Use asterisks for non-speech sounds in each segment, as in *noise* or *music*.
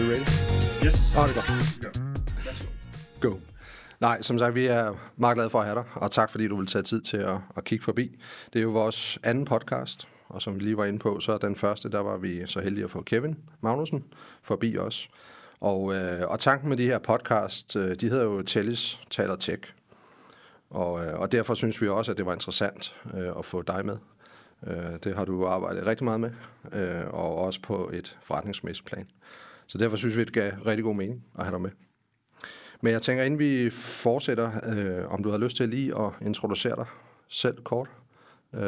Er du ready? Yes. Oh, det godt. Go. Nej, som sagt, vi er meget glade for at have dig, og tak fordi du vil tage tid til at, at kigge forbi. Det er jo vores anden podcast, og som vi lige var inde på, så den første, der var vi så heldige at få Kevin Magnussen forbi os. Og, øh, og tanken med de her podcast, øh, de hedder jo Tellis taler tech. Og, øh, og derfor synes vi også, at det var interessant øh, at få dig med. Øh, det har du arbejdet rigtig meget med, øh, og også på et forretningsmæssigt plan. Så derfor synes vi, det gav rigtig god mening at have dig med. Men jeg tænker, inden vi fortsætter, øh, om du har lyst til lige at introducere dig selv kort. Øh,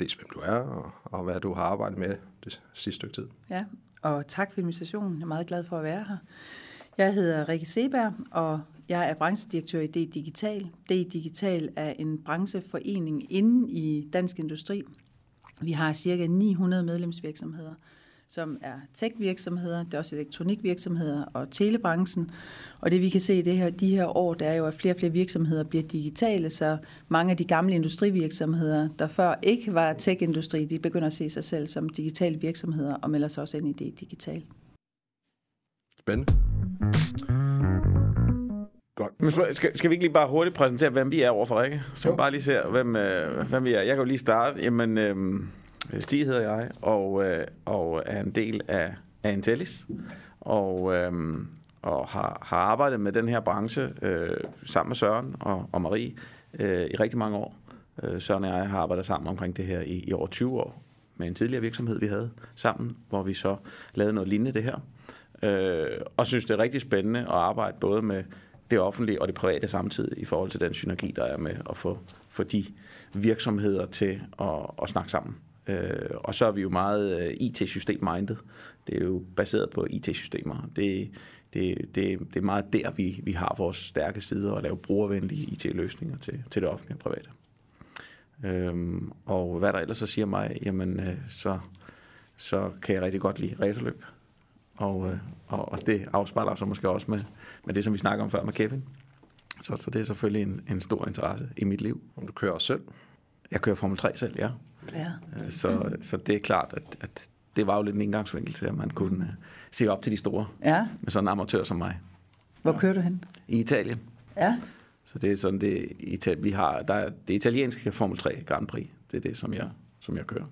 dels hvem du er, og, og hvad du har arbejdet med det sidste stykke tid. Ja, og tak for invitationen. Jeg er meget glad for at være her. Jeg hedder Rikke Seberg, og jeg er branchedirektør i D Digital. D Digital er en brancheforening inden i dansk industri. Vi har cirka 900 medlemsvirksomheder, som er tech-virksomheder, det er også elektronikvirksomheder og telebranchen. Og det vi kan se i det her, de her år, det er jo, at flere og flere virksomheder bliver digitale, så mange af de gamle industrivirksomheder, der før ikke var tech-industri, de begynder at se sig selv som digitale virksomheder og melder sig også ind i det digitale. Spændende. Godt. Men skal, skal vi ikke lige bare hurtigt præsentere, hvem vi er overfor Rikke? Så jo. bare lige ser, hvem, øh, hvem vi er. Jeg kan jo lige starte. Jamen, øh, Stig hedder jeg, og, øh, og er en del af, af Intellis. Og, øh, og har, har arbejdet med den her branche øh, sammen med Søren og, og Marie øh, i rigtig mange år. Øh, Søren og jeg har arbejdet sammen omkring det her i, i over 20 år med en tidligere virksomhed, vi havde sammen, hvor vi så lavede noget lignende det her. Øh, og synes, det er rigtig spændende at arbejde både med det offentlige og det private samtidig i forhold til den synergi, der er med at få, få de virksomheder til at, at snakke sammen. Øh, og så er vi jo meget øh, IT-system-minded. Det er jo baseret på IT-systemer. Det, det, det, det er meget der, vi, vi har vores stærke sider at lave brugervenlige IT-løsninger til, til det offentlige og private. Øhm, og hvad der ellers så siger mig, jamen øh, så, så kan jeg rigtig godt lide racerløb. Og, øh, og, og det afspejler sig måske også med, med det, som vi snakker om før med Kevin. Så, så det er selvfølgelig en, en stor interesse i mit liv. Om du kører også selv? Jeg kører Formel 3 selv, ja. Ja. Øh, Så, så det er klart, at, at det var jo lidt en indgangsvinkel til, at man kunne uh, se op til de store Ja. med sådan en amatør som mig Hvor kører du hen? i Italien. Ja. Så det er sådan, det, Ital- vi har, der er det italienske Formel 3 Grand Prix. Det er det, som jeg, som jeg kører.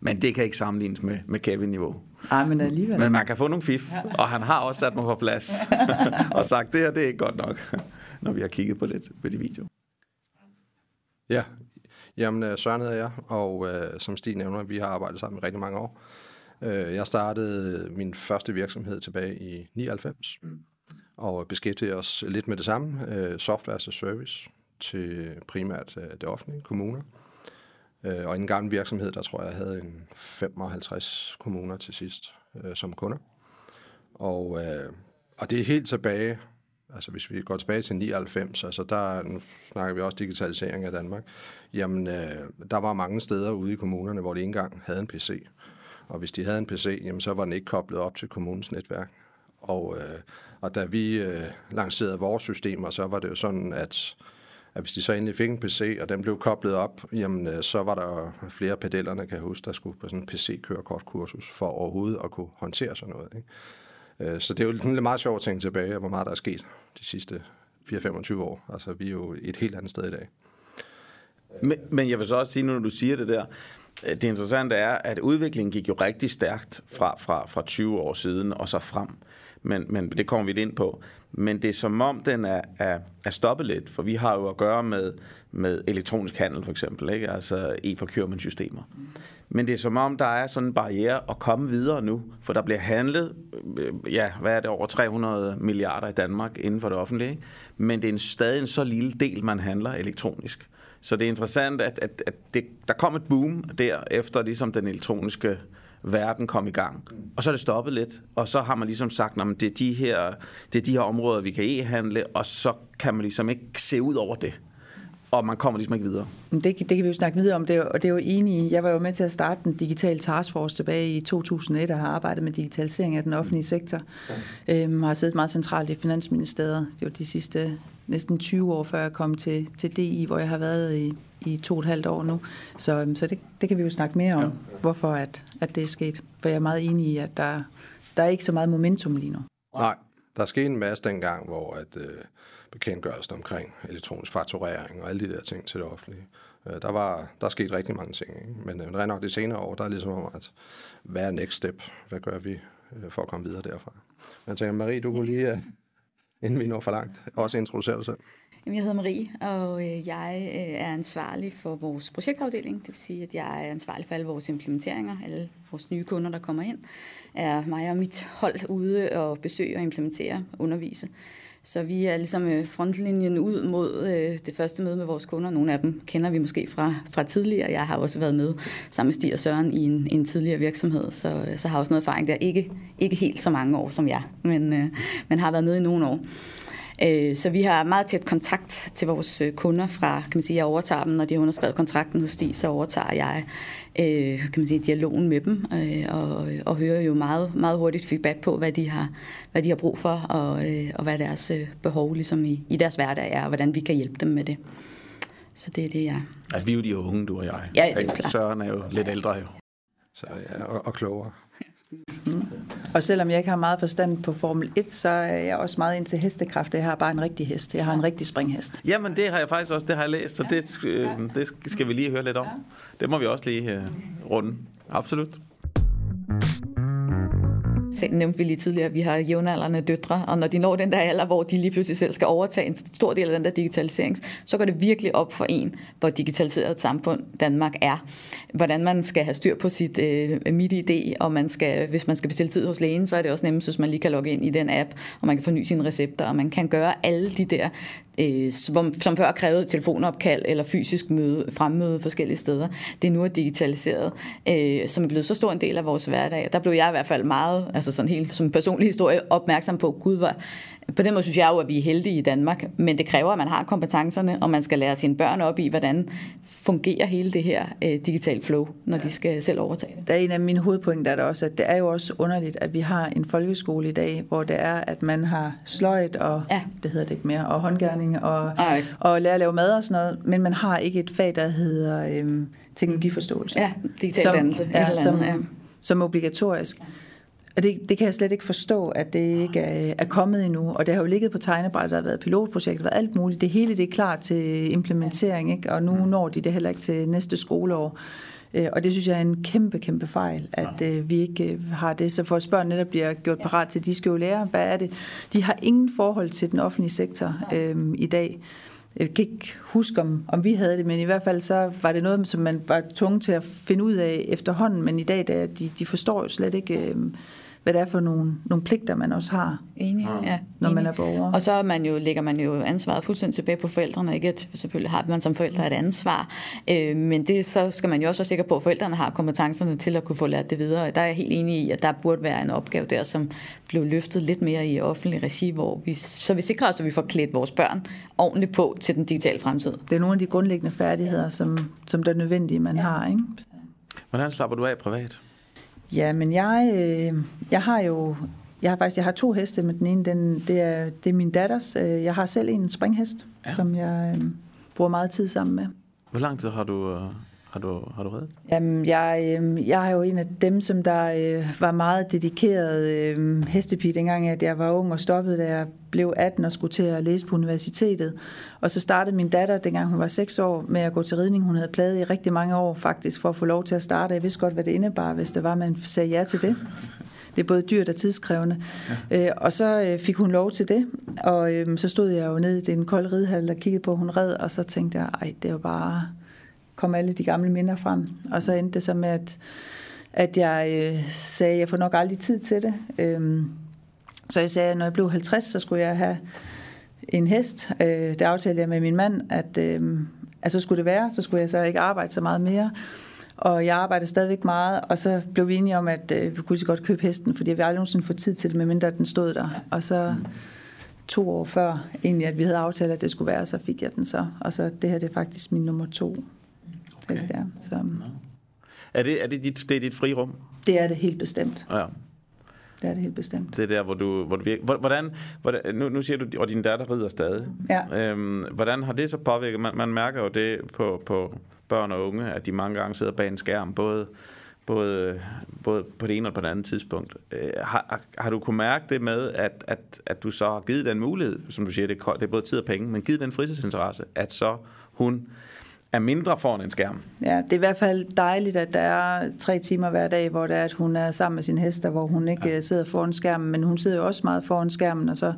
Men det kan ikke sammenlignes med, med Kevin-niveau. Ej, men alligevel. Men man kan få nogle fif, og han har også sat mig på plads. *laughs* og sagt, det her det er ikke godt nok, når vi har kigget på lidt på de videoer. Ja, jamen øh, Søren hedder jeg, og øh, som Stig nævner, vi har arbejdet sammen i rigtig mange år. Øh, jeg startede min første virksomhed tilbage i 99, og beskæftigede os lidt med det samme, øh, software as a service, til primært øh, det offentlige, kommuner. Øh, og i en gammel virksomhed, der tror jeg, jeg havde en 55 kommuner til sidst øh, som kunder. Og, øh, og det er helt tilbage, altså hvis vi går tilbage til 99, altså der, nu snakker vi også digitalisering af Danmark, jamen øh, der var mange steder ude i kommunerne, hvor de ikke engang havde en PC. Og hvis de havde en PC, jamen så var den ikke koblet op til kommunens netværk. Og, øh, og da vi øh, lancerede vores systemer, så var det jo sådan, at, at hvis de så endelig fik en PC, og den blev koblet op, jamen øh, så var der flere pedellerne, kan jeg huske, der skulle på sådan en PC-kørekortkursus for overhovedet at kunne håndtere sådan noget. Ikke? Øh, Så det er jo sådan lidt meget sjovt at tænke tilbage, hvor meget der er sket de sidste 4-25 år. Altså, vi er jo et helt andet sted i dag. Men, men jeg vil så også sige, når du siger det der, øh, det interessante er, at udviklingen gik jo rigtig stærkt fra, fra, fra 20 år siden og så frem. Men, men det kommer vi lidt ind på. Men det er som om, den er, er, er stoppet lidt, for vi har jo at gøre med, med elektronisk handel for eksempel, ikke? altså e-procurement-systemer. Men det er som om, der er sådan en barriere at komme videre nu, for der bliver handlet, øh, ja, hvad er det, over 300 milliarder i Danmark inden for det offentlige, ikke? men det er en, stadig en så lille del, man handler elektronisk. Så det er interessant, at, at, at det, der kom et boom der, efter ligesom den elektroniske verden kom i gang. Og så er det stoppet lidt, og så har man ligesom sagt, at det er de her, det er de her områder, vi kan e-handle, og så kan man ligesom ikke se ud over det. Og man kommer ligesom ikke videre. Det, det kan vi jo snakke videre om, det, og det er jo enig. Jeg var jo med til at starte den digitale taskforce tilbage i 2001, og har arbejdet med digitalisering af den offentlige sektor. Øhm, har siddet meget centralt i Finansministeriet. Det var de sidste næsten 20 år, før jeg kom til, til DI, hvor jeg har været i, i to og et halvt år nu. Så, så det, det kan vi jo snakke mere om, ja. hvorfor at, at det er sket. For jeg er meget enig i, at der, der er ikke så meget momentum lige nu. Nej, der skete en masse dengang, hvor at øh, bekendtgørelsen omkring elektronisk fakturering og alle de der ting til det offentlige, øh, der var der skete rigtig mange ting. Ikke? Men øh, rent nok de senere år, der er ligesom om, at hvad er next step? Hvad gør vi øh, for at komme videre derfra? Men jeg tænker, Marie, du kunne lige, øh, inden vi når for langt, også introducere dig selv. Jeg hedder Marie, og øh, jeg øh, er ansvarlig for vores projektafdeling. Det vil sige, at jeg er ansvarlig for alle vores implementeringer, alle vores nye kunder, der kommer ind. Er mig og mit hold ude og besøge og implementere og undervise. Så vi er ligesom øh, frontlinjen ud mod det første møde med vores kunder. Nogle af dem kender vi måske fra, fra tidligere. Jeg har også været med sammen med Stig og Søren i en, en tidligere virksomhed, så, så har også noget erfaring der. Ikke, ikke helt så mange år som jeg, men, men har været med i nogle år. Øh, så vi har meget tæt kontakt til vores øh, kunder fra, kan man sige, jeg overtager dem, når de har underskrevet kontrakten hos Stig, så overtager jeg øh, kan man sige, dialogen med dem, og, og hører jo meget, meget hurtigt feedback på, hvad de har, hvad de har brug for, og, og hvad deres behov ligesom i, i deres hverdag er, og hvordan vi kan hjælpe dem med det. Så det er det, jeg... Altså, vi er jo de unge, du og jeg. Ja, det er klart. Søren er jo lidt ældre jo. Så, ja, og, og klogere. Mm. Og selvom jeg ikke har meget forstand på Formel 1, så er jeg også meget ind til hestekraft. Jeg har bare en rigtig hest. Jeg har en rigtig springhest. Jamen, det har jeg faktisk også det har jeg læst, så det, øh, det skal vi lige høre lidt om. Det må vi også lige øh, runde. Absolut nævnte vi lige tidligere, at vi har jævnaldrende døtre, og når de når den der alder, hvor de lige pludselig selv skal overtage en stor del af den der digitalisering, så går det virkelig op for en, hvor digitaliseret et samfund Danmark er. Hvordan man skal have styr på sit øh, MIDI-ID, og man skal, hvis man skal bestille tid hos lægen, så er det også nemmest, hvis man lige kan logge ind i den app, og man kan forny sine recepter, og man kan gøre alle de der øh, som, som før krævede telefonopkald eller fysisk møde, fremmøde forskellige steder. Det er nu er digitaliseret, øh, som er blevet så stor en del af vores hverdag. Der blev jeg i hvert fald meget, altså sådan helt som personlig historie, opmærksom på, gud, hvor, på den måde synes jeg jo, at vi er heldige i Danmark, men det kræver, at man har kompetencerne, og man skal lære sine børn op i, hvordan fungerer hele det her øh, digital flow, når de skal selv overtage det. Der er en af mine hovedpointer der er også, at det er jo også underligt, at vi har en folkeskole i dag, hvor det er, at man har sløjt, og ja. det hedder det ikke mere, og håndgærning, og, og lære at lave mad og sådan noget, men man har ikke et fag, der hedder øhm, teknologiforståelse. Ja, digital dannelse. Ja, eller som, andet, ja. som obligatorisk. Ja. Og det, det kan jeg slet ikke forstå, at det ikke er, er kommet endnu. Og det har jo ligget på tegnebrættet, der har været pilotprojekter, været alt muligt. Det hele det er klar til implementering, ikke? og nu når de det heller ikke til næste skoleår. Øh, og det synes jeg er en kæmpe, kæmpe fejl, at øh, vi ikke øh, har det. Så vores børn netop bliver gjort parat til, de skal jo lære, hvad er det. De har ingen forhold til den offentlige sektor øh, i dag. Jeg kan ikke huske, om, om vi havde det, men i hvert fald så var det noget, som man var tvunget til at finde ud af efterhånden. Men i dag, der, de, de forstår jo slet ikke... Øh, hvad det er for nogle, nogle pligter, man også har, Enig, ja, når enig. man er borger. Og så man jo, lægger man jo ansvaret fuldstændig tilbage på forældrene. Ikke at selvfølgelig har man som forældre et ansvar, øh, men det så skal man jo også være sikker på, at forældrene har kompetencerne til at kunne få lært det videre. Der er jeg helt enig i, at der burde være en opgave der, som blev løftet lidt mere i offentlig regi, hvor vi, så vi sikrer os, at vi får klædt vores børn ordentligt på til den digitale fremtid. Det er nogle af de grundlæggende færdigheder, som, som der er nødvendige, man ja. har. Ikke? Hvordan slapper du af privat? Ja, men jeg, øh, jeg har jo jeg har faktisk jeg har to heste, men den ene den, det, er, det er min datters. Øh, jeg har selv en springhest, ja. som jeg øh, bruger meget tid sammen med. Hvor lang tid har du, øh, har du, har du reddet? Jamen, jeg, øh, jeg er jo en af dem, som der øh, var meget dedikeret øh, hestepige, dengang at jeg var ung og stoppede, da jeg blev 18 og skulle til at læse på universitetet. Og så startede min datter, dengang hun var 6 år, med at gå til ridning. Hun havde pladet i rigtig mange år faktisk, for at få lov til at starte. Jeg vidste godt, hvad det indebar, hvis det var, man sagde ja til det. Det er både dyrt og tidskrævende. Ja. Øh, og så øh, fik hun lov til det, og øh, så stod jeg jo nede i den kolde ridehal og kiggede på, at hun red, og så tænkte jeg, ej, det er jo bare kom alle de gamle minder frem. Og så endte det så med, at, at jeg øh, sagde, at jeg får nok aldrig tid til det. Øhm, så jeg sagde, at når jeg blev 50, så skulle jeg have en hest. Øh, det aftalte jeg med min mand, at, øh, at så skulle det være. Så skulle jeg så ikke arbejde så meget mere. Og jeg arbejdede stadigvæk meget, og så blev vi enige om, at øh, vi kunne så godt købe hesten, fordi vi aldrig nogensinde få tid til det, medmindre den stod der. Og så to år før, egentlig, at vi havde aftalt, at det skulle være, så fik jeg den så. Og så det her det er faktisk min nummer to okay. hvis det er. Så. No. Er det, er det, dit, det er dit frirum? Det er det helt bestemt. Ja. Det er det helt bestemt. Det er der, hvor du... Hvor du hvordan, hvordan, nu, nu siger du, og din datter rider stadig. Ja. Øhm, hvordan har det så påvirket? Man, man mærker jo det på, på børn og unge, at de mange gange sidder bag en skærm, både både, både på det ene og på det andet tidspunkt. Øh, har, har du kunnet mærke det med, at, at, at du så har givet den mulighed, som du siger, det er, det er både tid og penge, men givet den fritidsinteresse, at så hun er mindre foran en skærm. Ja, det er i hvert fald dejligt, at der er tre timer hver dag, hvor det er, at hun er sammen med sin hester, hvor hun ikke ja. sidder foran skærmen, men hun sidder jo også meget foran skærmen, og så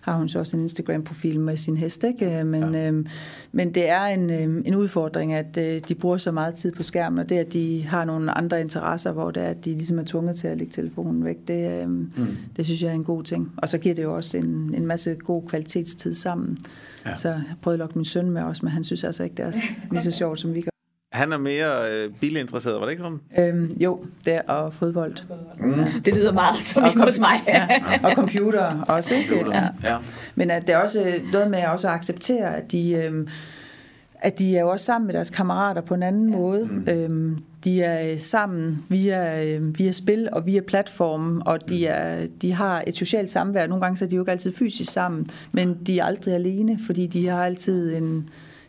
har hun så også en Instagram-profil med sin hest. Ikke? Men, ja. øhm, men det er en, øhm, en udfordring, at øh, de bruger så meget tid på skærmen, og det, at de har nogle andre interesser, hvor det er, at de ligesom er tvunget til at lægge telefonen væk, det, øhm, mm. det synes jeg er en god ting. Og så giver det jo også en, en masse god kvalitetstid sammen. Ja. Så jeg prøvede at lokke min søn med også, men han synes altså ikke, det er *laughs* lige så sjovt, som vi gør. Han er mere øh, bilinteresseret, var det ikke sådan? Øhm, jo, det er og fodbold. Mm. Ja. Det lyder meget som en hos mig. ja. Og computer også. Ikke? Computer. Ja. Ja. Men at det er også noget med at også acceptere, at de, øhm, at de er jo også sammen med deres kammerater på en anden ja. måde. Mm. Øhm, de er sammen via, øh, via spil og via platform, og de, mm. er, de har et socialt samvær. Nogle gange så er de jo ikke altid fysisk sammen, men de er aldrig alene, fordi de har altid en,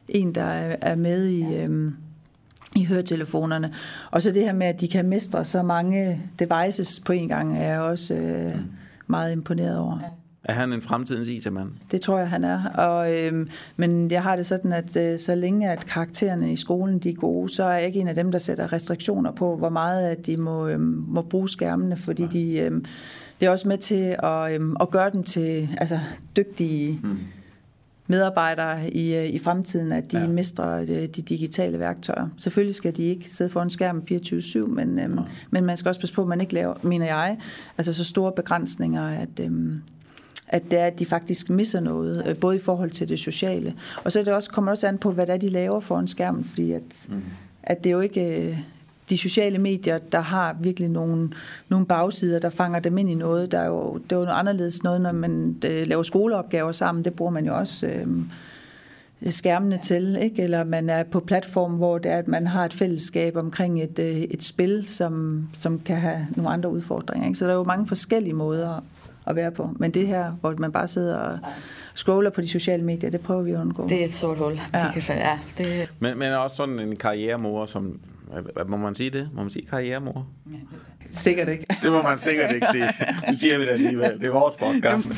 en der er med i... Øhm, i høretelefonerne. Og så det her med, at de kan mestre så mange devices på en gang, er jeg også øh, meget imponeret over. Er han en fremtidens IT-mand? Det tror jeg, han er. Og, øh, men jeg har det sådan, at øh, så længe at karaktererne i skolen de er gode, så er jeg ikke en af dem, der sætter restriktioner på, hvor meget at de må, øh, må bruge skærmene, fordi de, øh, det er også med til at, øh, at gøre dem til altså, dygtige mm medarbejdere i, øh, i fremtiden, at de ja. mestrer de, øh, de digitale værktøjer. Selvfølgelig skal de ikke sidde foran skærmen 24-7, men, øhm, ja. men man skal også passe på, at man ikke laver, mener jeg, altså så store begrænsninger, at, øhm, at det er, at de faktisk misser noget, øh, både i forhold til det sociale. Og så er det også, kommer det også an på, hvad det er, de laver foran skærmen, fordi at, mm. at det er jo ikke de sociale medier, der har virkelig nogle, nogle bagsider, der fanger dem ind i noget. Der er jo, det er jo noget anderledes noget, når man øh, laver skoleopgaver sammen. Det bruger man jo også øh, skærmene til, ikke? eller man er på platform, hvor det er, at man har et fællesskab omkring et, øh, et spil, som, som kan have nogle andre udfordringer. Ikke? Så der er jo mange forskellige måder at være på. Men det her, hvor man bare sidder og scroller på de sociale medier, det prøver vi at undgå. Det er et sort hul. Ja. De kan, ja, det... men, men også sådan en karrieremor, som må man sige det? Må man sige karrieremor? Ja, det Sikkert ikke. Det må man sikkert ikke sige. Nu siger vi det alligevel. Det er vores podcast.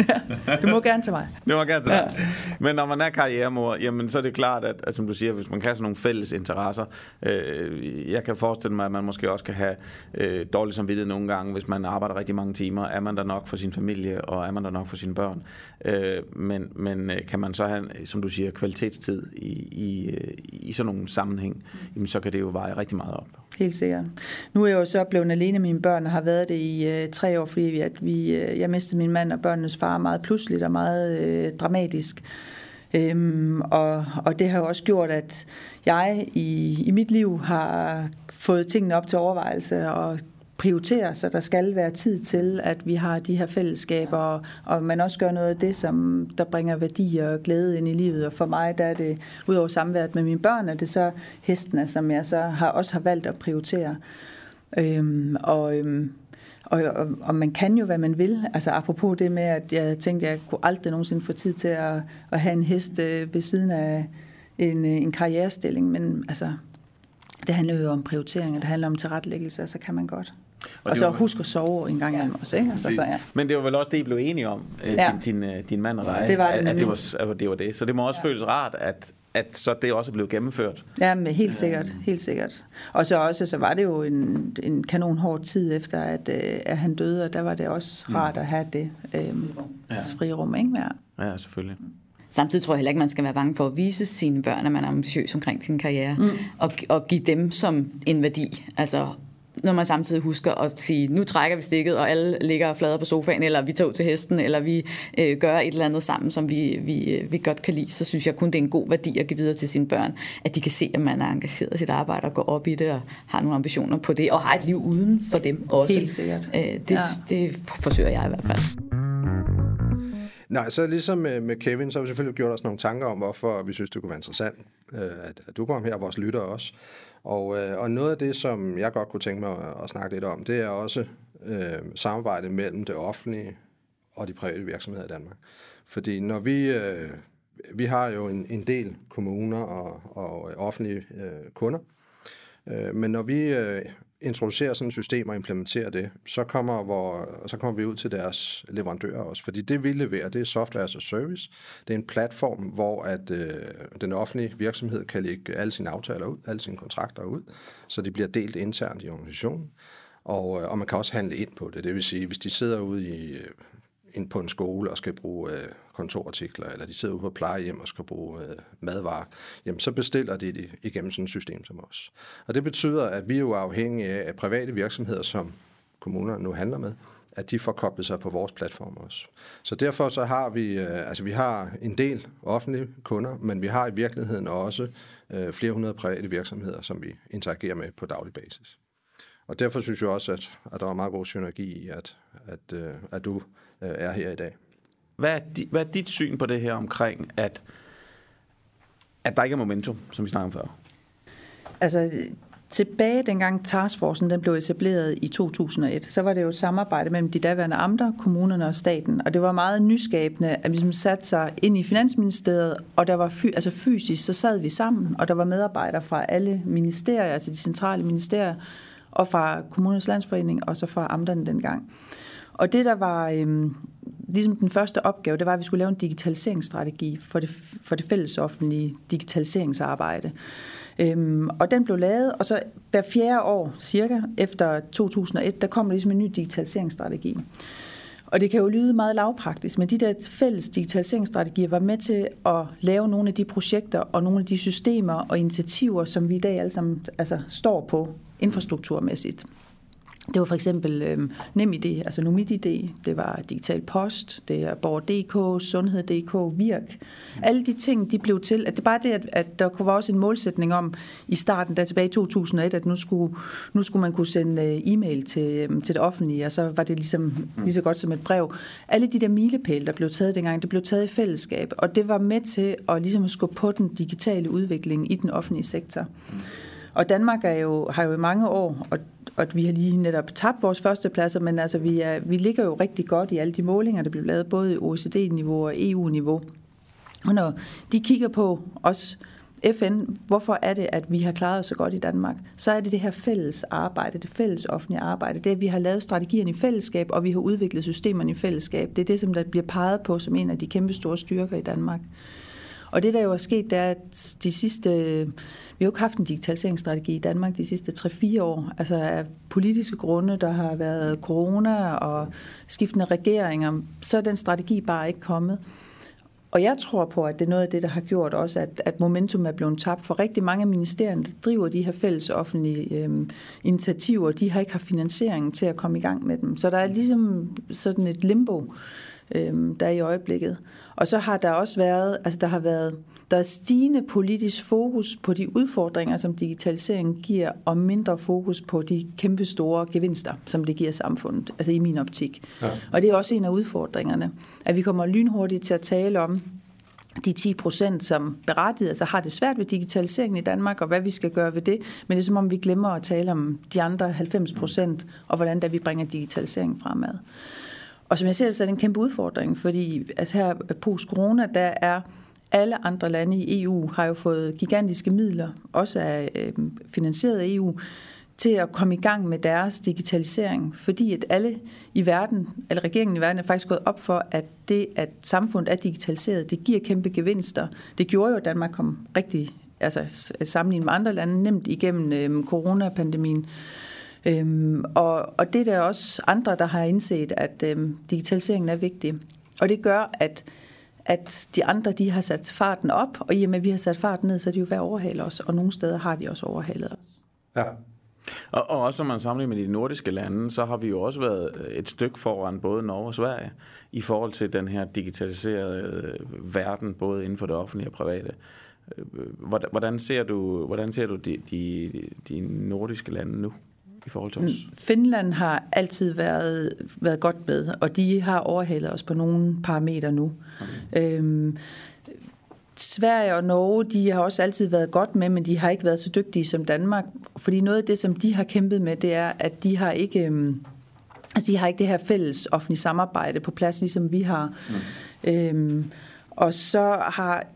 Du må gerne til mig. Det må gerne til dig. Ja. Men når man er karrieremor, jamen, så er det klart, at, at som du siger, hvis man kan have sådan nogle fælles interesser, øh, jeg kan forestille mig, at man måske også kan have øh, dårligt samvittighed nogle gange, hvis man arbejder rigtig mange timer. Er man der nok for sin familie, og er man der nok for sine børn? Øh, men men øh, kan man så have, som du siger, kvalitetstid i, i, øh, i sådan nogle sammenhæng, jamen, så kan det jo veje rigtig meget op. Helt sikkert. Nu er jeg jo så blevet alene med mine børn og har været det i øh, tre år, fordi at vi, øh, jeg mistede min mand og børnenes far meget pludseligt og meget øh, dramatisk. Øhm, og, og det har jo også gjort, at jeg i, i mit liv har fået tingene op til overvejelse og prioritere, så der skal være tid til, at vi har de her fællesskaber, og, og man også gør noget af det, som der bringer værdi og glæde ind i livet. Og for mig, der er det, udover samværet med mine børn, er det så hestene, som jeg så har, også har valgt at prioritere. Øhm, og, øhm, og, og, og man kan jo, hvad man vil. Altså apropos det med, at jeg tænkte, at jeg kunne aldrig nogensinde få tid til at, at have en hest øh, ved siden af en, øh, en karrierestilling, men altså, det handler jo om prioriteringer, det handler om tilrettelæggelse, og så kan man godt. Og, og så var... husk at sove en gang imellem også, ikke? Altså, så, ja. Men det var vel også det, I blev enige om, øh, ja. din, din, øh, din mand og dig, det var det, at, det var, at det var det. Så det må også ja. føles rart, at, at så det også blev gennemført. Ja, men helt sikkert, øh. helt sikkert. Og så også, så var det jo en, en kanon hård tid efter, at, at han døde, og der var det også mm. rart at have det øh, ja. frirum, ikke? Ja. ja, selvfølgelig. Samtidig tror jeg heller ikke, man skal være bange for at vise sine børn, at man er ambitiøs omkring sin karriere, mm. og, og give dem som en værdi. Altså når man samtidig husker at sige, nu trækker vi stikket, og alle ligger flader på sofaen, eller vi tager til hesten, eller vi øh, gør et eller andet sammen, som vi, vi, øh, vi godt kan lide, så synes jeg kun, det er en god værdi at give videre til sine børn, at de kan se, at man er engageret i sit arbejde og går op i det, og har nogle ambitioner på det, og har et liv uden for dem også. Helt sikkert. Øh, det, ja. det forsøger jeg i hvert fald. Nej, så ligesom med, med Kevin, så har vi selvfølgelig gjort os nogle tanker om, hvorfor vi synes, det kunne være interessant, øh, at, at du kom her, og vores lytter også. Og, øh, og noget af det, som jeg godt kunne tænke mig at, at snakke lidt om, det er også øh, samarbejde mellem det offentlige og de private virksomheder i Danmark. Fordi når vi, øh, vi har jo en, en del kommuner og, og offentlige øh, kunder, Øh, Øh, men når vi øh, introducerer sådan et system og implementerer det, så kommer, hvor, så kommer vi ud til deres leverandører også. Fordi det, vi leverer, det er software as a service. Det er en platform, hvor at, øh, den offentlige virksomhed kan lægge alle sine aftaler ud, alle sine kontrakter ud, så de bliver delt internt i organisationen. Og, øh, og man kan også handle ind på det. Det vil sige, hvis de sidder ude i, øh, ind på en skole og skal bruge øh, kontorartikler, eller de sidder ude på plejehjem og skal bruge øh, madvarer, jamen så bestiller de det igennem sådan et system som os. Og det betyder, at vi er jo afhængige af, at private virksomheder, som kommunerne nu handler med, at de får koblet sig på vores platform også. Så derfor så har vi, øh, altså vi har en del offentlige kunder, men vi har i virkeligheden også øh, flere hundrede private virksomheder, som vi interagerer med på daglig basis. Og derfor synes jeg også, at, at der er meget god synergi i, at, at, øh, at du øh, er her i dag. Hvad er, di, hvad er dit syn på det her omkring, at, at der ikke er momentum, som vi snakkede om før? Altså, tilbage dengang Taskforcen den blev etableret i 2001, så var det jo et samarbejde mellem de daværende amter, kommunerne og staten. Og det var meget nyskabende, at vi ligesom satte sig ind i Finansministeriet, og der var fy, altså fysisk, så sad vi sammen, og der var medarbejdere fra alle ministerier, altså de centrale ministerier, og fra Kommunernes Landsforening, og så fra amterne dengang. Og det, der var øhm, ligesom den første opgave, det var, at vi skulle lave en digitaliseringsstrategi for det, for det fælles offentlige digitaliseringsarbejde. Øhm, og den blev lavet, og så hver fjerde år cirka efter 2001, der kommer ligesom en ny digitaliseringsstrategi. Og det kan jo lyde meget lavpraktisk, men de der fælles digitaliseringsstrategier var med til at lave nogle af de projekter og nogle af de systemer og initiativer, som vi i dag alle sammen altså, står på infrastrukturmæssigt. Det var for eksempel øh, NemID, altså NumidID, det var Digital Post, det er Borger.dk, Sundhed.dk, Virk. Alle de ting, de blev til, at det bare det, at, at der var også en målsætning om i starten, der tilbage i 2001, at nu skulle, nu skulle man kunne sende øh, e-mail til, øh, til det offentlige, og så var det ligesom lige så godt som et brev. Alle de der milepæle, der blev taget dengang, det blev taget i fællesskab, og det var med til at ligesom skubbe på den digitale udvikling i den offentlige sektor. Og Danmark er jo, har jo i mange år, og, og vi har lige netop tabt vores første pladser, men altså vi, er, vi ligger jo rigtig godt i alle de målinger, der bliver lavet, både i OECD-niveau og EU-niveau. Og når de kigger på os, FN, hvorfor er det, at vi har klaret os så godt i Danmark, så er det det her fælles arbejde, det fælles offentlige arbejde, det at vi har lavet strategierne i fællesskab, og vi har udviklet systemerne i fællesskab. Det er det, som der bliver peget på som en af de kæmpe store styrker i Danmark. Og det, der jo er sket, det er, at de sidste... Vi har jo ikke haft en digitaliseringsstrategi i Danmark de sidste 3-4 år. Altså af politiske grunde, der har været corona og skiftende regeringer, så er den strategi bare ikke kommet. Og jeg tror på, at det er noget af det, der har gjort også, at, at momentum er blevet tabt. For rigtig mange af ministerierne, der driver de her fælles offentlige øhm, initiativer, de har ikke haft finansiering til at komme i gang med dem. Så der er ligesom sådan et limbo, øhm, der er i øjeblikket. Og så har der også været, altså der har været, der er stigende politisk fokus på de udfordringer, som digitaliseringen giver, og mindre fokus på de kæmpe store gevinster, som det giver samfundet, altså i min optik. Ja. Og det er også en af udfordringerne, at vi kommer lynhurtigt til at tale om, de 10 procent, som berettiget altså har det svært ved digitaliseringen i Danmark, og hvad vi skal gøre ved det. Men det er som om, vi glemmer at tale om de andre 90 procent, og hvordan der vi bringer digitaliseringen fremad. Og som jeg ser det, så er det en kæmpe udfordring, fordi altså her post-corona, der er alle andre lande i EU har jo fået gigantiske midler, også af øh, finansieret af EU, til at komme i gang med deres digitalisering, fordi at alle i verden, eller regeringen i verden, er faktisk gået op for, at det, at samfundet er digitaliseret, det giver kæmpe gevinster. Det gjorde jo, at Danmark kom rigtig, altså sammenlignet med andre lande, nemt igennem øh, coronapandemien. Øhm, og, og det er der også andre, der har indset, at øhm, digitaliseringen er vigtig. Og det gør, at, at de andre de har sat farten op, og i og med, at vi har sat farten ned, så er de jo ved at overhale os, og nogle steder har de også overhalet os. Ja. Og, og også når man sammenligner med de nordiske lande, så har vi jo også været øh, et stykke foran både Norge og Sverige i forhold til den her digitaliserede øh, verden, både inden for det offentlige og private. Øh, hvordan ser du, hvordan ser du de, de, de nordiske lande nu? I forhold til os? Mm, Finland har altid været, været godt med, og de har overhalet os på nogle parametre nu. Okay. Øhm, Sverige og Norge, de har også altid været godt med, men de har ikke været så dygtige som Danmark. Fordi noget af det, som de har kæmpet med, det er, at de har ikke, øhm, altså de har ikke det her fælles offentlige samarbejde på plads, ligesom vi har. Mm. Øhm, og så har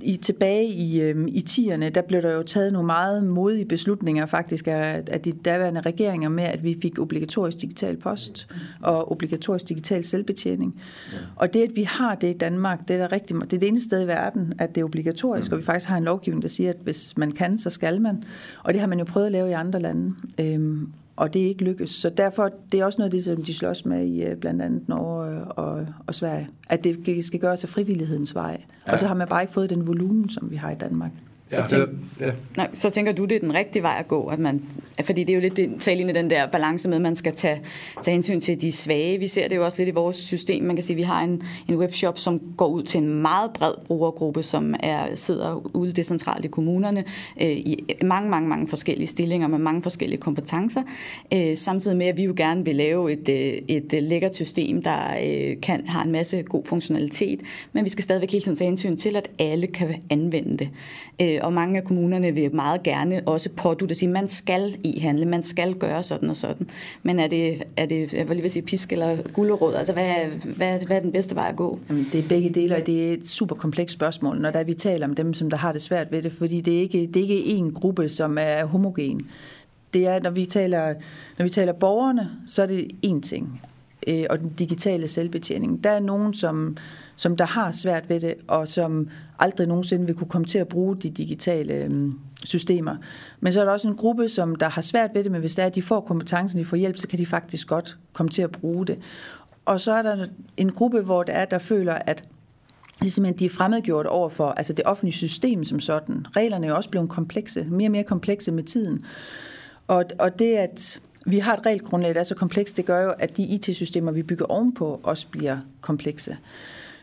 i, tilbage i, øh, i tierne, der blev der jo taget nogle meget modige beslutninger faktisk af, af de daværende regeringer med, at vi fik obligatorisk digital post og obligatorisk digital selvbetjening. Ja. Og det, at vi har det i Danmark, det er, der rigtig, det er det eneste sted i verden, at det er obligatorisk, mm. og vi faktisk har en lovgivning, der siger, at hvis man kan, så skal man. Og det har man jo prøvet at lave i andre lande. Øhm, og det er ikke lykkes. Så derfor, det er også noget af det, som de slås med i øh, blandt andet Norge og, og Sverige, at det skal gøres af frivillighedens vej. Ja. Og så har man bare ikke fået den volumen, som vi har i Danmark. Så, ja, tænk, ja. nej, så tænker du, det er den rigtige vej at gå, at man, fordi det er jo lidt det, tale ind i den der balance med, at man skal tage, tage hensyn til de svage. Vi ser det jo også lidt i vores system. Man kan sige, at vi har en, en webshop, som går ud til en meget bred brugergruppe, som er, sidder ude decentralt i kommunerne øh, i mange, mange, mange forskellige stillinger med mange forskellige kompetencer. Øh, samtidig med, at vi jo gerne vil lave et, øh, et, et lækkert system, der øh, kan, har en masse god funktionalitet, men vi skal stadigvæk hele tiden tage hensyn til, at alle kan anvende det. Øh, Øh, og mange af kommunerne vil meget gerne også pådute at sige, at man skal i handle, man skal gøre sådan og sådan. Men er det, er det jeg vil lige sige, pisk eller gulderåd? Altså, hvad, hvad, hvad er den bedste vej at gå? Jamen, det er begge dele, og det er et super komplekst spørgsmål, når der vi taler om dem, som der har det svært ved det, fordi det er ikke, det er ikke én gruppe, som er homogen. Det er, når vi taler, når vi taler borgerne, så er det én ting. Øh, og den digitale selvbetjening. Der er nogen, som som der har svært ved det, og som aldrig nogensinde vil kunne komme til at bruge de digitale øhm, systemer. Men så er der også en gruppe, som der har svært ved det, men hvis det er, at de får kompetencen, de får hjælp, så kan de faktisk godt komme til at bruge det. Og så er der en gruppe, hvor der er, der føler, at det er simpelthen, de er fremmedgjort over for altså det offentlige system som sådan. Reglerne er jo også blevet komplekse, mere og mere komplekse med tiden. Og, og det, at vi har et regelgrundlag, der er så komplekst, det gør jo, at de IT-systemer, vi bygger ovenpå, også bliver komplekse.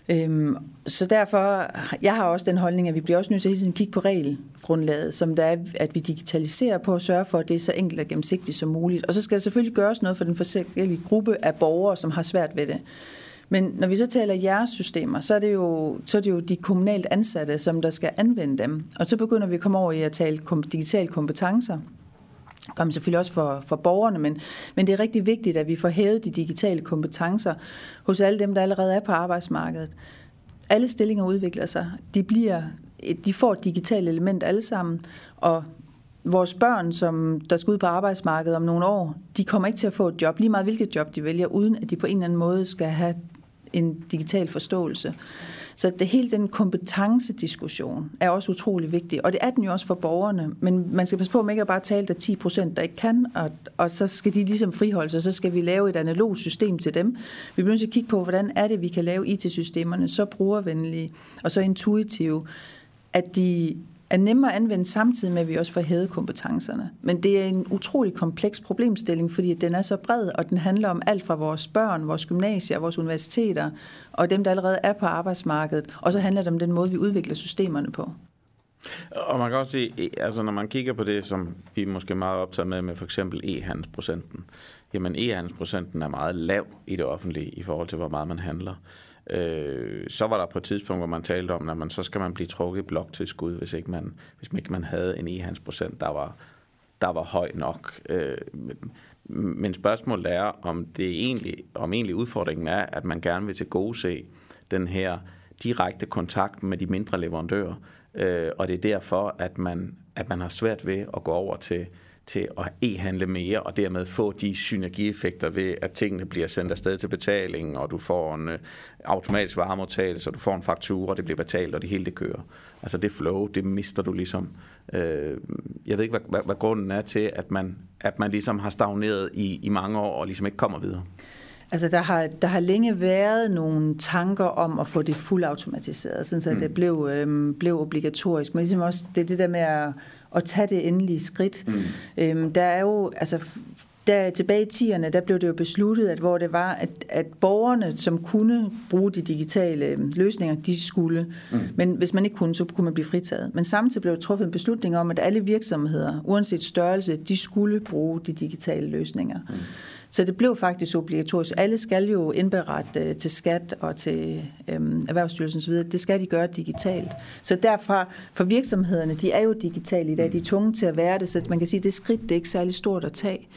Øhm, så derfor, jeg har også den holdning, at vi bliver også nødt til at hele kigge på regelgrundlaget, som der er, at vi digitaliserer på at sørge for, at det er så enkelt og gennemsigtigt som muligt. Og så skal der selvfølgelig gøres noget for den forskellige gruppe af borgere, som har svært ved det. Men når vi så taler jeres systemer, så er det jo, så er det jo de kommunalt ansatte, som der skal anvende dem. Og så begynder vi at komme over i at tale digitale kompetencer kom selvfølgelig også for, for borgerne, men, men det er rigtig vigtigt, at vi får hævet de digitale kompetencer hos alle dem, der allerede er på arbejdsmarkedet. Alle stillinger udvikler sig. De, bliver, de får et digitalt element alle sammen, og vores børn, som der skal ud på arbejdsmarkedet om nogle år, de kommer ikke til at få et job, lige meget hvilket job de vælger, uden at de på en eller anden måde skal have en digital forståelse. Så det hele den kompetencediskussion er også utrolig vigtig, og det er den jo også for borgerne, men man skal passe på, at man ikke bare tale der 10 procent, der ikke kan, og, og så skal de ligesom friholde sig, så skal vi lave et analogt system til dem. Vi bliver nødt til at kigge på, hvordan er det, vi kan lave IT-systemerne så brugervenlige og så intuitive, at de er nemmere at anvende samtidig med, at vi også får hævet kompetencerne. Men det er en utrolig kompleks problemstilling, fordi den er så bred, og den handler om alt fra vores børn, vores gymnasier, vores universiteter, og dem, der allerede er på arbejdsmarkedet. Og så handler det om den måde, vi udvikler systemerne på. Og man kan også sige, altså når man kigger på det, som vi måske meget optaget med, med for eksempel e-handelsprocenten, jamen e-handelsprocenten er meget lav i det offentlige i forhold til, hvor meget man handler. Øh, så var der på et tidspunkt, hvor man talte om, at man, så skal man blive trukket i bloktilskud, hvis ikke man, hvis ikke man havde en e-handsprocent, der var, der var høj nok. Øh, men spørgsmålet er, om det egentlig, om egentlig udfordringen er, at man gerne vil til gode se den her direkte kontakt med de mindre leverandører, øh, og det er derfor, at man, at man har svært ved at gå over til til at e-handle mere, og dermed få de synergieffekter ved, at tingene bliver sendt afsted til betaling, og du får en uh, automatisk varemodtagelse, og du får en faktura, og det bliver betalt, og det hele det kører. Altså det flow, det mister du ligesom. Uh, jeg ved ikke, hvad, hvad, hvad grunden er til, at man, at man ligesom har stagneret i, i mange år, og ligesom ikke kommer videre. Altså, der har, der har længe været nogle tanker om at få det fuldautomatiseret, sådan så mm. det blev, øhm, blev obligatorisk. Men ligesom også det, det der med at at tage det endelige skridt. Mm. Øhm, der er jo, altså der tilbage i 10'erne, der blev det jo besluttet, at hvor det var, at, at borgerne, som kunne bruge de digitale øhm, løsninger, de skulle. Mm. Men hvis man ikke kunne, så kunne man blive fritaget. Men samtidig blev der truffet en beslutning om, at alle virksomheder, uanset størrelse, de skulle bruge de digitale løsninger. Mm. Så det blev faktisk obligatorisk. Alle skal jo indberette øh, til skat og til øhm, Erhvervsstyrelsen osv. Det skal de gøre digitalt. Så derfor, for virksomhederne, de er jo digitale i dag. De er tvunget til at være det, så man kan sige, at det skridt det er ikke særlig stort at tage.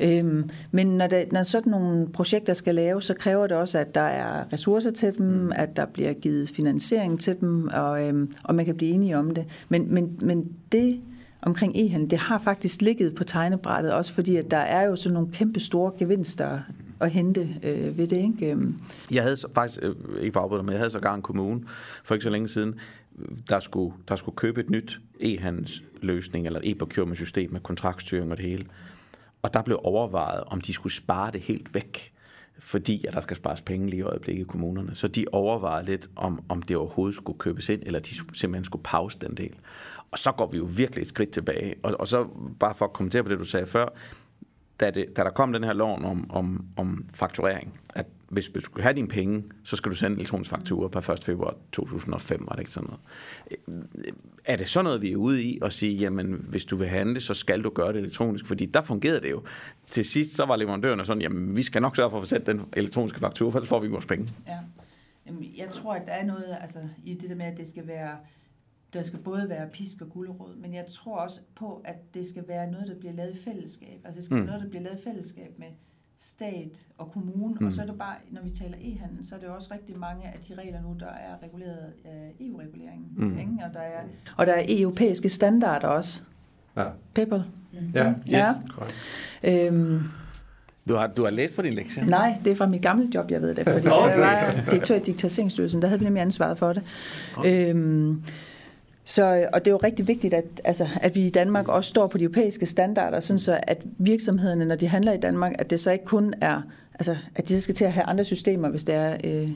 Øhm, men når, der, når sådan nogle projekter skal laves, så kræver det også, at der er ressourcer til dem, mm. at der bliver givet finansiering til dem, og, øhm, og man kan blive enige om det. Men, men, men det omkring e-handel, det har faktisk ligget på tegnebrættet, også fordi at der er jo sådan nogle kæmpe store gevinster at hente øh, ved det. Ikke? Øhm. Jeg havde så, faktisk, øh, ikke for men jeg havde så gang en kommune for ikke så længe siden, der skulle, der skulle købe et nyt e-handelsløsning, eller e-procurement system med kontraktstyring og det hele. Og der blev overvejet, om de skulle spare det helt væk, fordi at der skal spares penge lige i øjeblikket i kommunerne. Så de overvejede lidt, om, om det overhovedet skulle købes ind, eller de simpelthen skulle pause den del. Og så går vi jo virkelig et skridt tilbage. Og, og så bare for at kommentere på det, du sagde før, da, det, da der kom den her lov om, om, om fakturering, at hvis du skulle have dine penge, så skal du sende elektronisk faktura per 1. februar 2005, var det ikke sådan noget. Øh, er det sådan noget, vi er ude i at sige, jamen hvis du vil handle, så skal du gøre det elektronisk? Fordi der fungerede det jo. Til sidst så var leverandørerne sådan, jamen vi skal nok sørge for at sætte den elektroniske faktura, for ellers får vi vores penge. Ja. Jamen, jeg tror, at der er noget altså, i det der med, at det skal være der skal både være pisk og gulerod, men jeg tror også på, at det skal være noget, der bliver lavet i fællesskab. Altså det skal mm. være noget, der bliver lavet i fællesskab med stat og kommune, mm. og så er det bare, når vi taler e-handel, så er det også rigtig mange af de regler nu, der er reguleret af EU-reguleringen. Mm. Ikke? Og, der er, og der er europæiske standarder også. Ja. Pebble. Mm. Ja, yes. ja. Øhm, du har, du har læst på din lektie? Nej, det er fra mit gamle job, jeg ved det, fordi *laughs* okay. jeg var direktør i Digitaliseringsstyrelsen, der havde vi nemlig ansvaret for det. Okay. Øhm, så, og det er jo rigtig vigtigt, at, altså, at vi i Danmark også står på de europæiske standarder, sådan så at virksomhederne, når de handler i Danmark, at det så ikke kun er, altså, at de skal til at have andre systemer, hvis det er øh,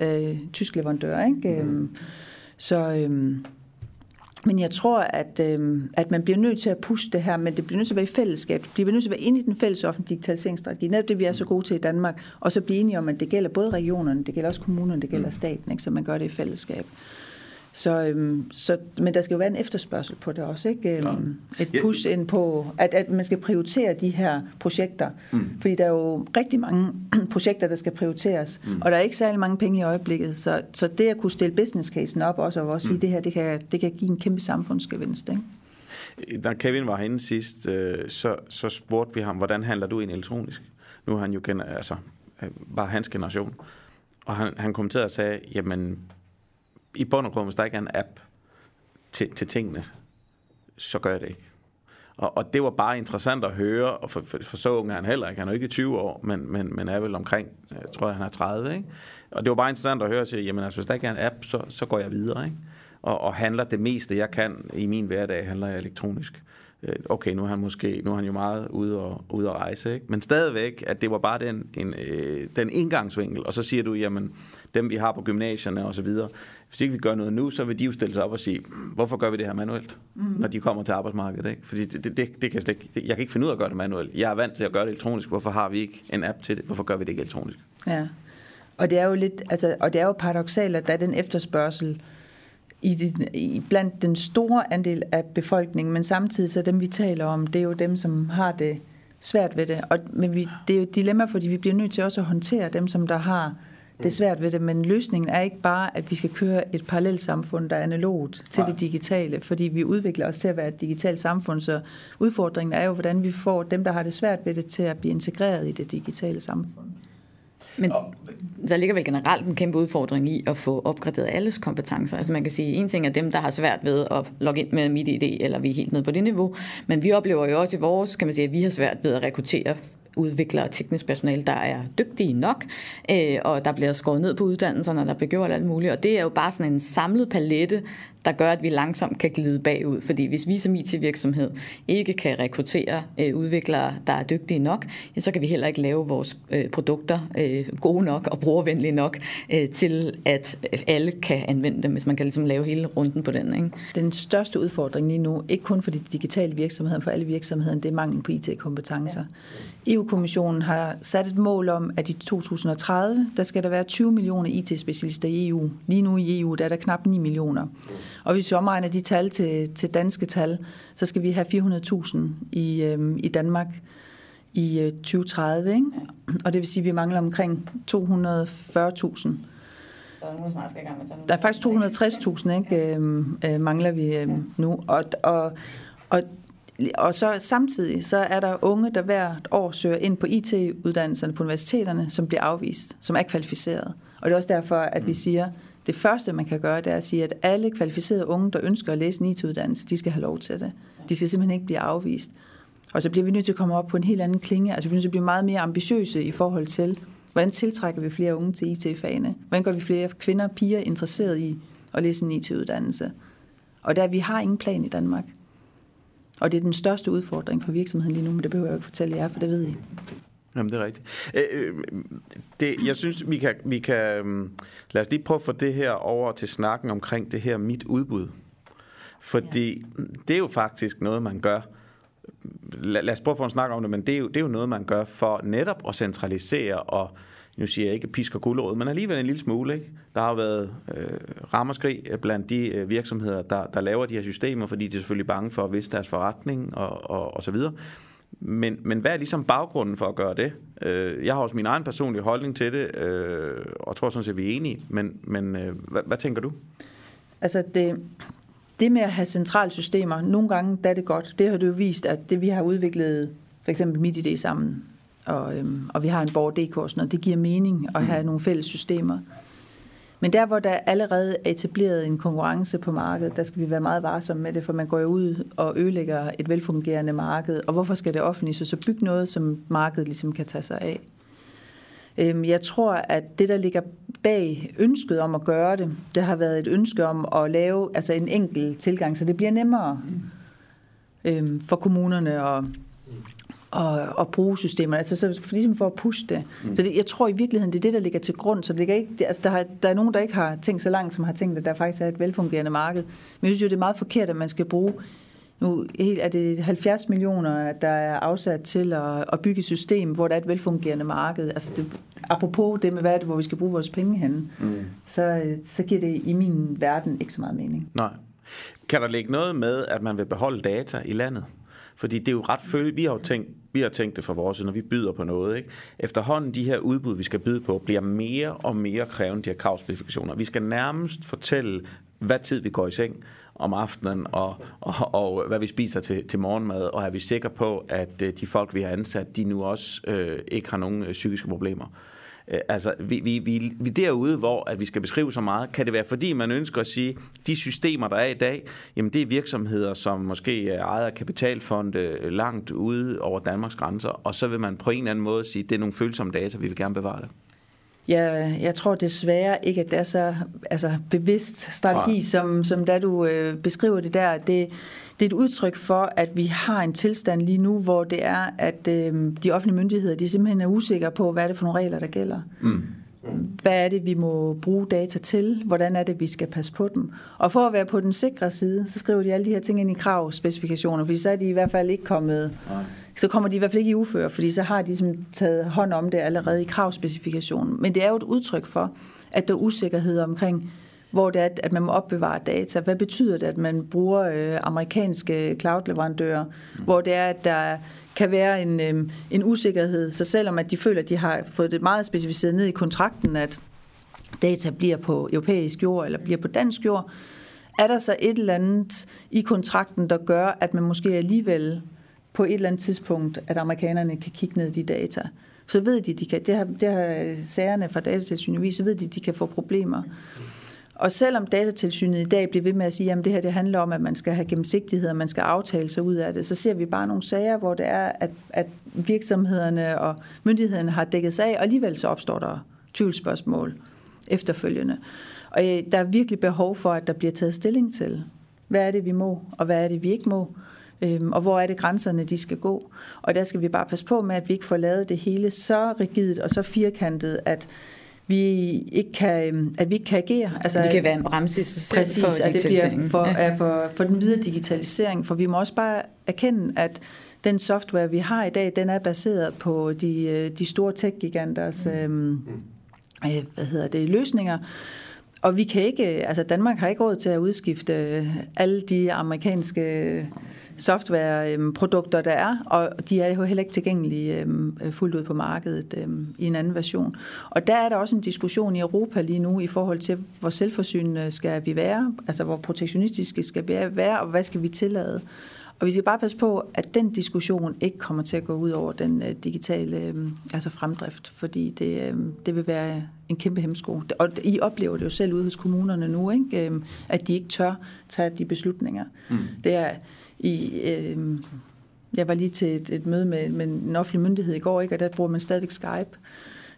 øh, tysk leverandør. Ikke? Mm. Så, øh, men jeg tror, at, øh, at man bliver nødt til at pushe det her, men det bliver nødt til at være i fællesskab. Det bliver nødt til at være inde i den fælles offentlige digitaliseringsstrategi. Netop det, vi er så gode til i Danmark. Og så blive enige om, at det gælder både regionerne, det gælder også kommunerne, det gælder staten, ikke? så man gør det i fællesskab. Så, øhm, så, men der skal jo være en efterspørgsel på det også, ikke? Øhm, et push ind på, at, at man skal prioritere de her projekter. Mm. Fordi der er jo rigtig mange *clears throat* projekter, der skal prioriteres, mm. og der er ikke særlig mange penge i øjeblikket. Så, så det at kunne stille business casen op også, og også sige, mm. det her, det kan, det kan give en kæmpe samfundsgevinst, ikke? Da Kevin var herinde sidst, øh, så, så spurgte vi ham, hvordan handler du ind elektronisk? Nu er han jo gener- altså, bare hans generation. Og han, han kommenterede og sagde, jamen i bund og grund, hvis der ikke er en app til, til tingene, så gør jeg det ikke. Og, og det var bare interessant at høre, og for, for, for så ung er han heller ikke. Han er jo ikke 20 år, men, men, men er vel omkring, jeg tror, han er 30. Ikke? Og det var bare interessant at høre, at jamen, altså, hvis der ikke er en app, så, så går jeg videre. Ikke? Og, og handler det meste, jeg kan i min hverdag, handler jeg elektronisk. Øh, okay, nu er han måske nu er han jo meget ude og, ude at rejse, ikke? men stadigvæk, at det var bare den, en, øh, den indgangsvinkel, og så siger du, jamen, dem vi har på gymnasierne og så videre, hvis ikke vi gør noget nu, så vil de jo stille sig op og sige, hvorfor gør vi det her manuelt, mm. når de kommer til arbejdsmarkedet, ikke? fordi det, det, det, det kan jeg, ikke, jeg kan ikke finde ud af at gøre det manuelt, jeg er vant til at gøre det elektronisk, hvorfor har vi ikke en app til det, hvorfor gør vi det ikke elektronisk? Ja, og det er jo lidt, altså, og det er jo paradoxalt, at der er den efterspørgsel, i, i blandt den store andel af befolkningen, men samtidig så dem, vi taler om, det er jo dem, som har det svært ved det. Og, men vi, det er jo et dilemma, fordi vi bliver nødt til også at håndtere dem, som der har det svært ved det, men løsningen er ikke bare, at vi skal køre et parallelt samfund, der er analogt til Nej. det digitale, fordi vi udvikler os til at være et digitalt samfund, så udfordringen er jo, hvordan vi får dem, der har det svært ved det, til at blive integreret i det digitale samfund. Men der ligger vel generelt en kæmpe udfordring i at få opgraderet alles kompetencer. Altså man kan sige, en ting er dem, der har svært ved at logge ind med MitID, eller vi er helt nede på det niveau, men vi oplever jo også i vores, kan man sige, at vi har svært ved at rekruttere udviklere og teknisk personale, der er dygtige nok, øh, og der bliver skåret ned på uddannelserne, og der bliver gjort alt muligt. Og det er jo bare sådan en samlet palette, der gør, at vi langsomt kan glide bagud. Fordi hvis vi som IT-virksomhed ikke kan rekruttere øh, udviklere, der er dygtige nok, ja, så kan vi heller ikke lave vores øh, produkter øh, gode nok og brugervenlige nok øh, til, at alle kan anvende dem, hvis man kan ligesom lave hele runden på den. Ikke? Den største udfordring lige nu, ikke kun for de digitale virksomheder, for alle virksomheder, det er mangel på IT-kompetencer. Ja. EU-kommissionen har sat et mål om, at i 2030, der skal der være 20 millioner IT-specialister i EU. Lige nu i EU, der er der knap 9 millioner. Og hvis vi omregner de tal til, til danske tal, så skal vi have 400.000 i, øhm, i Danmark i 2030, ikke? og det vil sige, at vi mangler omkring 240.000. Så er der snart skal i gang med Der er faktisk 260.000, ikke? Øhm, øh, mangler vi øh, nu. Og, og, og, og så samtidig så er der unge, der hvert år søger ind på IT-uddannelserne på universiteterne, som bliver afvist, som er kvalificeret. Og det er også derfor, at vi mm. siger, det første, man kan gøre, det er at sige, at alle kvalificerede unge, der ønsker at læse en IT-uddannelse, de skal have lov til det. De skal simpelthen ikke blive afvist. Og så bliver vi nødt til at komme op på en helt anden klinge. Altså vi bliver nødt til at blive meget mere ambitiøse i forhold til, hvordan tiltrækker vi flere unge til IT-fagene? Hvordan gør vi flere kvinder og piger interesseret i at læse en IT-uddannelse? Og der vi har ingen plan i Danmark. Og det er den største udfordring for virksomheden lige nu, men det behøver jeg ikke fortælle jer, for det ved I. Jamen, det er rigtigt. Øh, det, jeg synes, vi kan, vi kan... Øhm, lad os lige prøve at få det her over til snakken omkring det her mit udbud. Fordi ja. det er jo faktisk noget, man gør. Lad, lad os prøve at få en snak om det, men det er, jo, det er jo noget, man gør for netop at centralisere og nu siger jeg ikke pisker guldåret, men alligevel en lille smule. Ikke? Der har været øh, rammerskrig blandt de øh, virksomheder, der, der laver de her systemer, fordi de er selvfølgelig bange for at vise deres forretning og, og, og så videre. Men, men hvad er ligesom baggrunden for at gøre det? Øh, jeg har også min egen personlige holdning til det, øh, og tror sådan set, at vi er enige. Men, men øh, hvad, hvad tænker du? Altså det, det med at have centrale systemer, nogle gange der er det godt. Det har du jo vist, at det vi har udviklet, for eksempel MitID sammen, og, øhm, og vi har en borger DK og sådan noget, det giver mening at have mm. nogle fælles systemer. Men der, hvor der allerede er etableret en konkurrence på markedet, der skal vi være meget varsomme med det, for man går jo ud og ødelægger et velfungerende marked. Og hvorfor skal det offentlige så, så bygge noget, som markedet ligesom kan tage sig af? Øhm, jeg tror, at det, der ligger bag ønsket om at gøre det, det har været et ønske om at lave altså en enkel tilgang, så det bliver nemmere øhm, for kommunerne og at, at bruge systemerne, altså så for, ligesom for at pushe det. Mm. Så det, jeg tror i virkeligheden, det er det, der ligger til grund. Så det ligger ikke, det, altså der, har, der er nogen, der ikke har tænkt så langt, som har tænkt, at der faktisk er et velfungerende marked. Men jeg synes jo, det er meget forkert, at man skal bruge nu er det 70 millioner, der er afsat til at, at bygge et system, hvor der er et velfungerende marked. Altså det, apropos det med, hvad det, hvor vi skal bruge vores penge hen, mm. så, så giver det i min verden ikke så meget mening. Nej. Kan der ligge noget med, at man vil beholde data i landet? Fordi det er jo ret følge. Vi har jo tænkt, vi har tænkt det for vores, når vi byder på noget. Ikke? Efterhånden de her udbud, vi skal byde på, bliver mere og mere krævende, de her kravspecifikationer. Vi skal nærmest fortælle, hvad tid vi går i seng om aftenen, og, og, og hvad vi spiser til, til morgenmad, og er vi sikre på, at øh, de folk, vi har ansat, de nu også øh, ikke har nogen øh, psykiske problemer. Øh, altså, vi, vi, vi, vi derude, hvor at vi skal beskrive så meget, kan det være, fordi man ønsker at sige, de systemer, der er i dag, jamen det er virksomheder, som måske ejer kapitalfonde øh, langt ude over Danmarks grænser, og så vil man på en eller anden måde sige, det er nogle følsomme data, vi vil gerne bevare det. Ja, jeg tror desværre ikke, at det er så altså, bevidst strategi, som, som da du øh, beskriver det der. Det, det er et udtryk for, at vi har en tilstand lige nu, hvor det er, at øh, de offentlige myndigheder de simpelthen er usikre på, hvad er det for nogle regler, der gælder. Mm. Hvad er det, vi må bruge data til? Hvordan er det, vi skal passe på dem? Og for at være på den sikre side, så skriver de alle de her ting ind i kravspecifikationer, fordi så er de i hvert fald ikke kommet, så kommer de i hvert fald ikke i ufør, fordi så har de som taget hånd om det allerede i kravspecifikationen. Men det er jo et udtryk for, at der er usikkerhed omkring, hvor det er, at man må opbevare data. Hvad betyder det, at man bruger øh, amerikanske cloud-leverandører, mm. hvor det er, at der kan være en, øh, en usikkerhed. Så selvom at de føler, at de har fået det meget specificeret ned i kontrakten, at data bliver på europæisk jord eller bliver på dansk jord, er der så et eller andet i kontrakten, der gør, at man måske alligevel på et eller andet tidspunkt, at amerikanerne kan kigge ned i de data. Så ved de, de kan, det har, det har sagerne fra datatilsynet så ved de, de kan få problemer. Og selvom datatilsynet i dag bliver ved med at sige, at det her det handler om, at man skal have gennemsigtighed, og man skal aftale sig ud af det, så ser vi bare nogle sager, hvor det er, at, at virksomhederne og myndighederne har dækket sig af, og alligevel så opstår der tvivlsspørgsmål efterfølgende. Og øh, der er virkelig behov for, at der bliver taget stilling til, hvad er det, vi må, og hvad er det, vi ikke må, øhm, og hvor er det grænserne, de skal gå. Og der skal vi bare passe på med, at vi ikke får lavet det hele så rigidt og så firkantet, at vi ikke kan, at vi ikke kan agere. Altså, det kan være en bremse i sig selv præcis, for at det bliver for, ja. for, for den videre digitalisering, for vi må også bare erkende, at den software, vi har i dag, den er baseret på de, de store tech-giganters mm. øhm, øh, hvad hedder det, løsninger, og vi kan ikke, altså Danmark har ikke råd til at udskifte alle de amerikanske softwareprodukter, der er, og de er jo heller ikke tilgængelige øh, fuldt ud på markedet øh, i en anden version. Og der er der også en diskussion i Europa lige nu i forhold til, hvor selvforsynende skal vi være, altså hvor protektionistiske skal vi være, og hvad skal vi tillade. Og vi skal bare passe på, at den diskussion ikke kommer til at gå ud over den øh, digitale øh, altså fremdrift, fordi det, øh, det vil være en kæmpe hemsko. Og I oplever det jo selv ude hos kommunerne nu, ikke? Øh, at de ikke tør tage de beslutninger. Mm. Det er i... Øh, jeg var lige til et, et møde med, med en offentlig myndighed i går, ikke? og der bruger man stadigvæk Skype.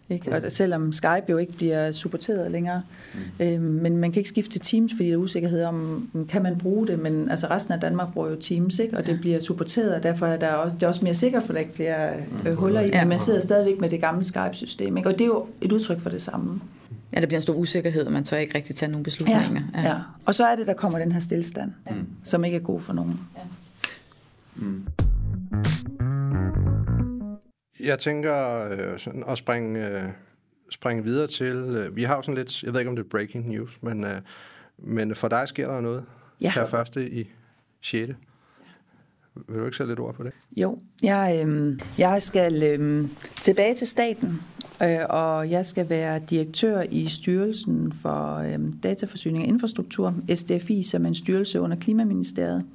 Ikke? Og selvom Skype jo ikke bliver supporteret længere. Mm. Øhm, men man kan ikke skifte til Teams, fordi der er usikkerhed om, kan man bruge det, men altså resten af Danmark bruger jo Teams, ikke? og det bliver supporteret, og derfor er der også, det er også mere sikkert, for der er ikke flere øh, mm. huller i, men man sidder stadigvæk med det gamle Skype-system. Ikke? Og det er jo et udtryk for det samme. Ja, der bliver en stor usikkerhed, og man tør ikke rigtig tage nogle beslutninger. Ja, ja. ja. Og så er det, der kommer den her stillstand, mm. som ikke er god for nogen. Ja. Mm. Jeg tænker øh, sådan at springe, øh, springe videre til... Øh, vi har jo sådan lidt... Jeg ved ikke, om det er breaking news, men, øh, men for dig sker der noget ja. her første i 6. Vil du ikke sætte lidt ord på det? Jo, jeg, øh, jeg skal øh, tilbage til staten, Øh, og jeg skal være direktør i Styrelsen for øh, Dataforsyning og Infrastruktur, SDFI, som er en styrelse under Klimaministeriet.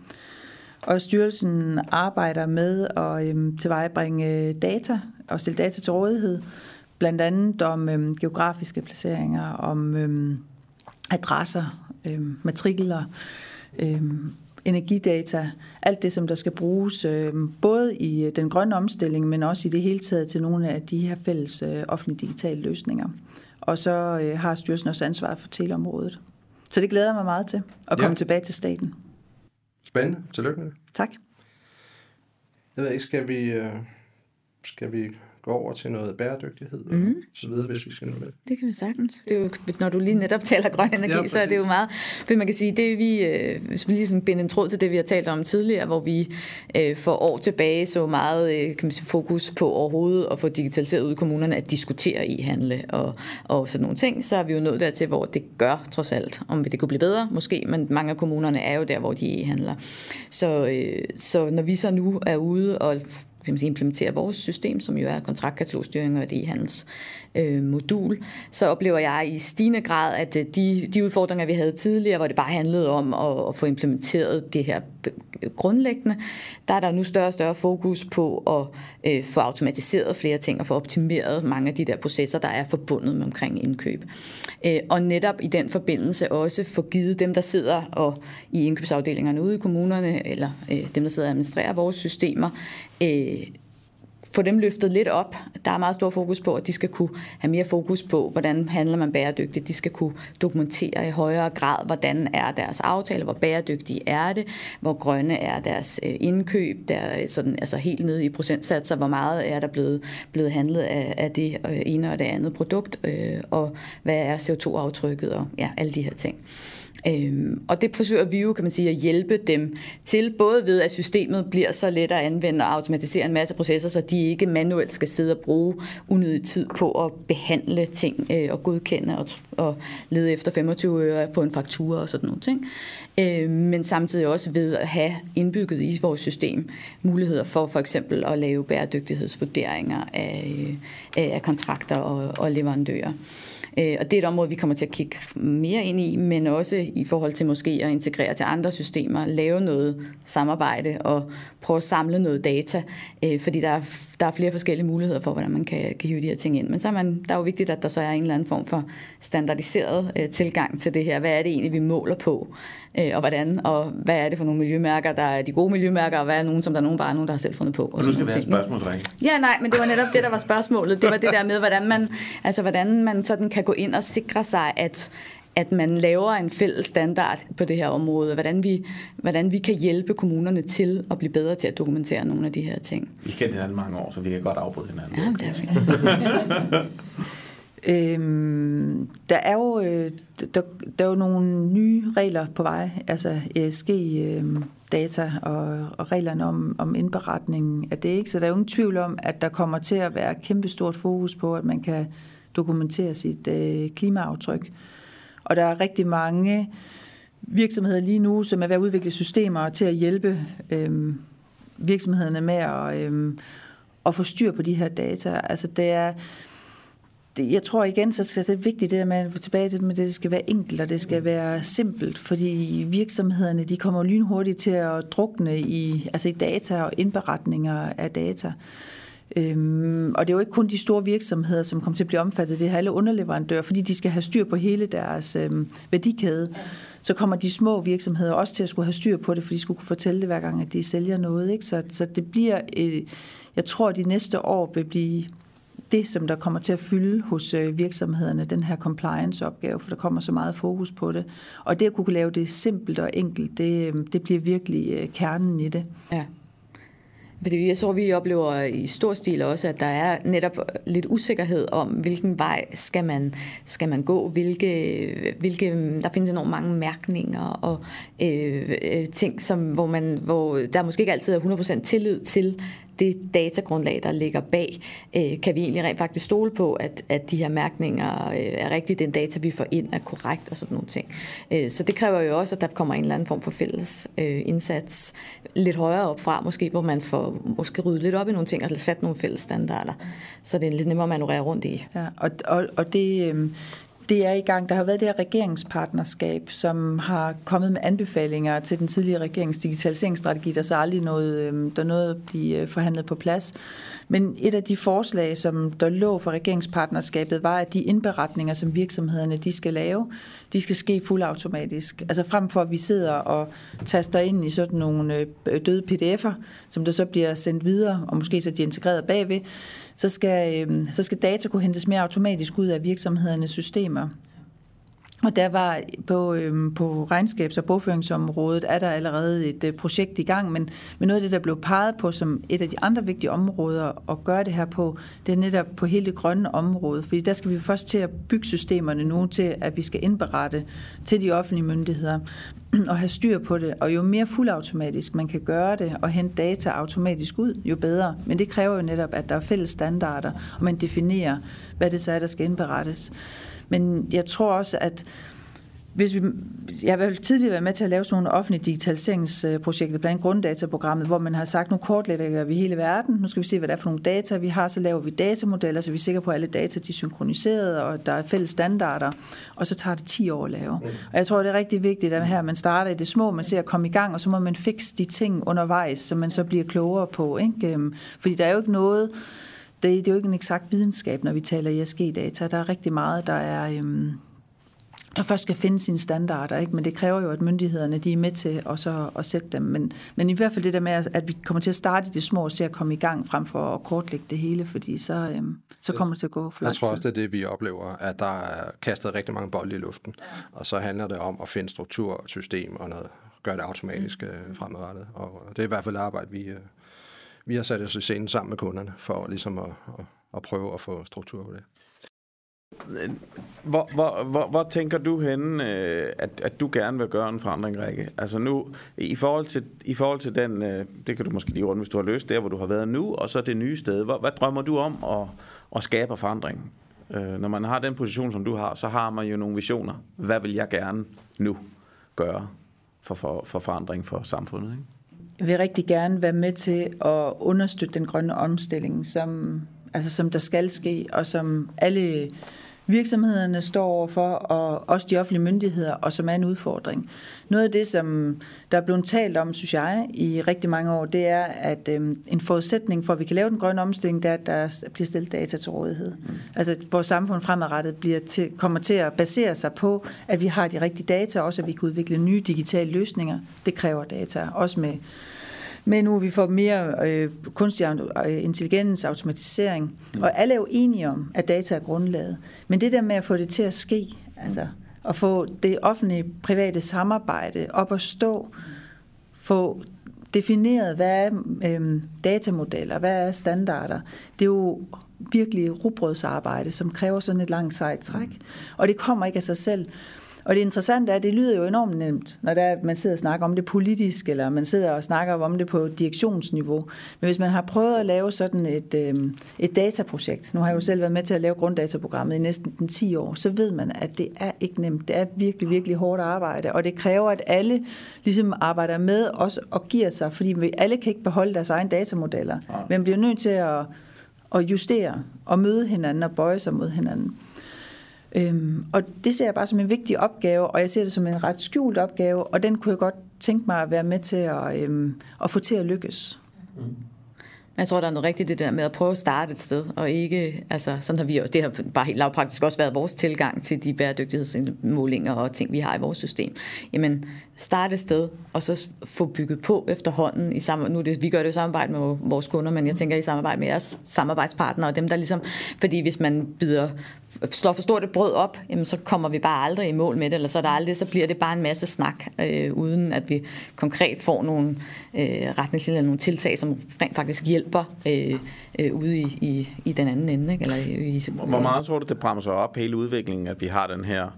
Og styrelsen arbejder med at øh, tilvejebringe data og stille data til rådighed, blandt andet om øhm, geografiske placeringer, om øhm, adresser, øhm, matrikler, øhm, energidata, alt det, som der skal bruges øhm, både i den grønne omstilling, men også i det hele taget til nogle af de her fælles øh, offentlige digitale løsninger. Og så øh, har styrelsen også ansvar for teleområdet. Så det glæder jeg mig meget til, at komme ja. tilbage til staten. Spændende. Tillykke med det. Tak. Jeg ved ikke, skal vi, øh, skal vi gå over til noget bæredygtighed og mhm. så videre, hvis vi skal nå det. Det kan vi sagtens. Det er jo, når du lige netop taler grøn energi, ja, så er det jo meget... For man kan sige, det vi, øh, hvis vi lige sådan binder en tråd til det, vi har talt om tidligere, hvor vi øh, for år tilbage så meget øh, kan man sige, fokus på overhovedet at få digitaliseret ud i kommunerne, at diskutere i handle og, og sådan nogle ting, så er vi jo nået dertil, hvor det gør trods alt. Om det kunne blive bedre, måske, men mange af kommunerne er jo der, hvor de handler. Så, øh, så når vi så nu er ude og man sige, implementere vores system, som jo er kontraktkatalogstyring og et e-handels øh, modul, så oplever jeg i stigende grad, at øh, de, de udfordringer, vi havde tidligere, hvor det bare handlede om at, at få implementeret det her grundlæggende, der er der nu større og større fokus på at øh, få automatiseret flere ting og få optimeret mange af de der processer, der er forbundet med omkring indkøb. Øh, og netop i den forbindelse også få givet dem, der sidder og i indkøbsafdelingerne ude i kommunerne, eller øh, dem, der sidder og administrerer vores systemer, øh, få dem løftet lidt op. Der er meget stor fokus på, at de skal kunne have mere fokus på, hvordan handler man bæredygtigt. De skal kunne dokumentere i højere grad, hvordan er deres aftale, hvor bæredygtige er det, hvor grønne er deres øh, indkøb, der sådan, altså helt nede i procentsatser, hvor meget er der blevet, blevet handlet af, af det øh, ene og det andet produkt, øh, og hvad er CO2-aftrykket og ja, alle de her ting. Øhm, og det forsøger vi jo, kan man sige, at hjælpe dem til, både ved at systemet bliver så let at anvende og automatisere en masse processer, så de ikke manuelt skal sidde og bruge unødig tid på at behandle ting øh, og godkende og, og lede efter 25 øre på en faktura og sådan nogle ting. Øh, men samtidig også ved at have indbygget i vores system muligheder for for eksempel at lave bæredygtighedsvurderinger af, øh, af kontrakter og, og leverandører. Øh, og det er et område, vi kommer til at kigge mere ind i, men også i forhold til måske at integrere til andre systemer, lave noget samarbejde og prøve at samle noget data, øh, fordi der er, der er flere forskellige muligheder for, hvordan man kan, kan hive de her ting ind. Men så er man, der er jo vigtigt, at der så er en eller anden form for standardiseret øh, tilgang til det her. Hvad er det egentlig, vi måler på, og hvordan, og hvad er det for nogle miljømærker, der er de gode miljømærker, og hvad er nogen, som der er nogen, bare nogen, der har selv fundet på. Og, og nu skal vi have spørgsmål, Ja, nej, men det var netop det, der var spørgsmålet. Det var det der med, hvordan man, altså, hvordan man sådan kan gå ind og sikre sig, at, at man laver en fælles standard på det her område, hvordan vi, hvordan vi kan hjælpe kommunerne til at blive bedre til at dokumentere nogle af de her ting. Vi kender hinanden mange år, så vi kan godt afbryde hinanden. Ja, det er *laughs* Øhm, der er jo øh, der, der er jo nogle nye regler på vej, altså ESG øh, data og, og reglerne om, om indberetningen af det, ikke? Så der er jo ingen tvivl om, at der kommer til at være kæmpestort fokus på, at man kan dokumentere sit øh, klimaaftryk. Og der er rigtig mange virksomheder lige nu, som er ved at udvikle systemer til at hjælpe øh, virksomhederne med at, øh, at få styr på de her data. Altså det er, det, jeg tror igen, så er det vigtigt det der med at få tilbage det med, det skal være enkelt, og det skal være simpelt, fordi virksomhederne, de kommer lynhurtigt til at drukne i, altså i data og indberetninger af data. Øhm, og det er jo ikke kun de store virksomheder, som kommer til at blive omfattet, det er alle underleverandører, fordi de skal have styr på hele deres øhm, værdikæde. Så kommer de små virksomheder også til at skulle have styr på det, for de skulle kunne fortælle det hver gang, at de sælger noget. Ikke? Så, så det bliver, øh, jeg tror, at de næste år vil blive det, som der kommer til at fylde hos øh, virksomhederne, den her compliance-opgave, for der kommer så meget fokus på det. Og det at kunne lave det simpelt og enkelt, det, øh, det bliver virkelig øh, kernen i det. Ja. Fordi jeg tror, vi oplever i stor stil også, at der er netop lidt usikkerhed om, hvilken vej skal man, skal man gå, hvilke, hvilke, der findes enormt mange mærkninger og øh, ting, som, hvor, man, hvor der måske ikke altid er 100% tillid til, det datagrundlag, der ligger bag, øh, kan vi egentlig rent faktisk stole på, at, at de her mærkninger øh, er rigtigt, den data, vi får ind, er korrekt og sådan nogle ting. Øh, så det kræver jo også, at der kommer en eller anden form for fælles øh, indsats lidt højere op fra, måske, hvor man får måske ryddet lidt op i nogle ting og sat nogle fælles standarder, så det er lidt nemmere at manøvrere rundt i. Ja, og, og, og det, øh, det er i gang. Der har været det her regeringspartnerskab, som har kommet med anbefalinger til den tidligere regerings digitaliseringsstrategi, der så aldrig noget, øhm, der noget at blive øh, forhandlet på plads. Men et af de forslag, som der lå for regeringspartnerskabet, var, at de indberetninger, som virksomhederne de skal lave, de skal ske fuldautomatisk. Altså frem for, at vi sidder og taster ind i sådan nogle øh, døde pdf'er, som der så bliver sendt videre, og måske så de er integreret bagved, så skal, øh, så skal data kunne hentes mere automatisk ud af virksomhedernes systemer. Og der var på, øhm, på regnskabs- og bogføringsområdet, er der allerede et øh, projekt i gang, men, men noget af det, der blev peget på som et af de andre vigtige områder at gøre det her på, det er netop på hele det grønne område, fordi der skal vi først til at bygge systemerne nu til, at vi skal indberette til de offentlige myndigheder og have styr på det. Og jo mere fuldautomatisk man kan gøre det og hente data automatisk ud, jo bedre. Men det kræver jo netop, at der er fælles standarder, og man definerer, hvad det så er, der skal indberettes. Men jeg tror også, at hvis vi, jeg har tidligere været med til at lave sådan nogle offentlige digitaliseringsprojekter, blandt grunddataprogrammet, hvor man har sagt, nu kortlægger vi hele verden, nu skal vi se, hvad det er for nogle data, vi har, så laver vi datamodeller, så vi er sikre på, at alle data de er synkroniseret, og der er fælles standarder, og så tager det 10 år at lave. Og jeg tror, det er rigtig vigtigt, at her man starter i det små, man ser at komme i gang, og så må man fikse de ting undervejs, så man så bliver klogere på. Ikke? Øhm, fordi der er jo ikke noget, det, det er jo ikke en eksakt videnskab, når vi taler ESG-data. Der er rigtig meget, der er... Øhm, der først skal finde sine standarder, ikke? men det kræver jo, at myndighederne de er med til også at sætte dem. Men, men i hvert fald det der med, at vi kommer til at starte i det små og se at komme i gang, frem for at kortlægge det hele, fordi så, øhm, så kommer det til at gå for Jeg tror også, det er det, vi oplever, at der er kastet rigtig mange bolde i luften, og så handler det om at finde struktur, system og noget, gøre det automatisk mm. fremadrettet. Og det er i hvert fald arbejde, vi, øh, vi har sat os i scenen sammen med kunderne, for ligesom at, at, at prøve at få struktur på det. Øh, hvor, hvor, hvor, hvor tænker du henne, øh, at, at du gerne vil gøre en forandring, Rikke? Altså nu, i forhold til, i forhold til den, øh, det kan du måske lige runde, hvis du har løst der, hvor du har været nu, og så det nye sted. Hvor, hvad drømmer du om at, at skabe forandring? Når man har den position, som du har, så har man jo nogle visioner. Hvad vil jeg gerne nu gøre for, for, for forandring for samfundet? Ikke? Vil rigtig gerne være med til at understøtte den grønne omstilling, som, altså som der skal ske, og som alle virksomhederne står overfor, og også de offentlige myndigheder, og som er en udfordring. Noget af det, som der er blevet talt om, synes jeg, i rigtig mange år, det er, at øhm, en forudsætning for, at vi kan lave den grønne omstilling, det er, at der bliver stillet data til rådighed. Mm. Altså, vores samfund fremadrettet bliver til, kommer til at basere sig på, at vi har de rigtige data, også at vi kan udvikle nye digitale løsninger. Det kræver data, også med men nu vi får mere øh, kunstig øh, intelligens, automatisering, mm. og alle er jo enige om, at data er grundlaget. Men det der med at få det til at ske, altså at få det offentlige private samarbejde op at stå, få defineret, hvad er øh, datamodeller, hvad er standarder, det er jo virkelig rubrødsarbejde, som kræver sådan et langt sejt træk. Og det kommer ikke af sig selv. Og det interessante er, at det lyder jo enormt nemt, når der er, man sidder og snakker om det politisk, eller man sidder og snakker om det på direktionsniveau. Men hvis man har prøvet at lave sådan et, øh, et dataprojekt, nu har jeg jo selv været med til at lave grunddataprogrammet i næsten 10 år, så ved man, at det er ikke nemt. Det er virkelig, virkelig hårdt arbejde, og det kræver, at alle ligesom arbejder med os og giver sig, fordi vi alle kan ikke beholde deres egne datamodeller. Man bliver nødt til at, at justere og møde hinanden og bøje sig mod hinanden. Øhm, og det ser jeg bare som en vigtig opgave, og jeg ser det som en ret skjult opgave, og den kunne jeg godt tænke mig at være med til at, øhm, at få til at lykkes. Mm. Jeg tror, der er noget rigtigt det der med at prøve at starte et sted, og ikke, altså sådan har vi også, det har bare helt lavpraktisk også været vores tilgang til de bæredygtighedsmålinger og ting, vi har i vores system. Jamen, starte et sted, og så få bygget på efterhånden i sam- nu det, vi gør det jo samarbejde med vores kunder, men jeg tænker i samarbejde med jeres samarbejdspartnere, og dem der ligesom, fordi hvis man bider slår for stort et brød op, jamen så kommer vi bare aldrig i mål med det, eller så, er der aldrig, så bliver det bare en masse snak, øh, uden at vi konkret får nogle øh, retningslinjer, nogle tiltag, som rent faktisk hjælper øh, øh, ude i, i, i den anden ende. Ikke? Eller i, i, Hvor meget tror du, det bremser op hele udviklingen, at vi har den her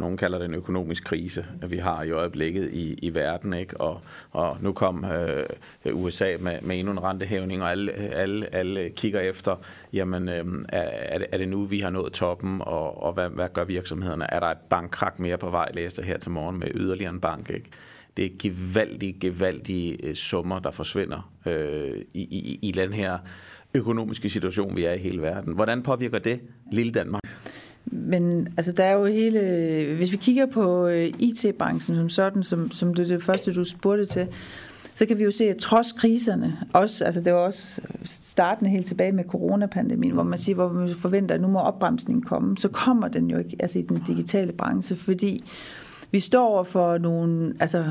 nogen kalder det en økonomisk krise, vi har i øjeblikket i, i verden. Ikke? Og, og nu kom øh, USA med, med endnu en rentehævning, og alle, alle, alle kigger efter, jamen øh, er, det, er det nu, vi har nået toppen, og, og hvad, hvad gør virksomhederne? Er der et bankkrak mere på vej, læser her til morgen med yderligere en bank? Ikke? Det er gevaldige, gevaldige øh, summer, der forsvinder øh, i, i, i den her økonomiske situation, vi er i hele verden. Hvordan påvirker det lille Danmark? Men altså, der er jo hele... Hvis vi kigger på øh, IT-branchen som sådan, som, som det er det første, du spurgte til, så kan vi jo se, at trods kriserne, også, altså det var også startende helt tilbage med coronapandemien, hvor man siger, hvor man forventer, at nu må opbremsningen komme, så kommer den jo ikke altså i den digitale branche, fordi vi står over for nogle altså,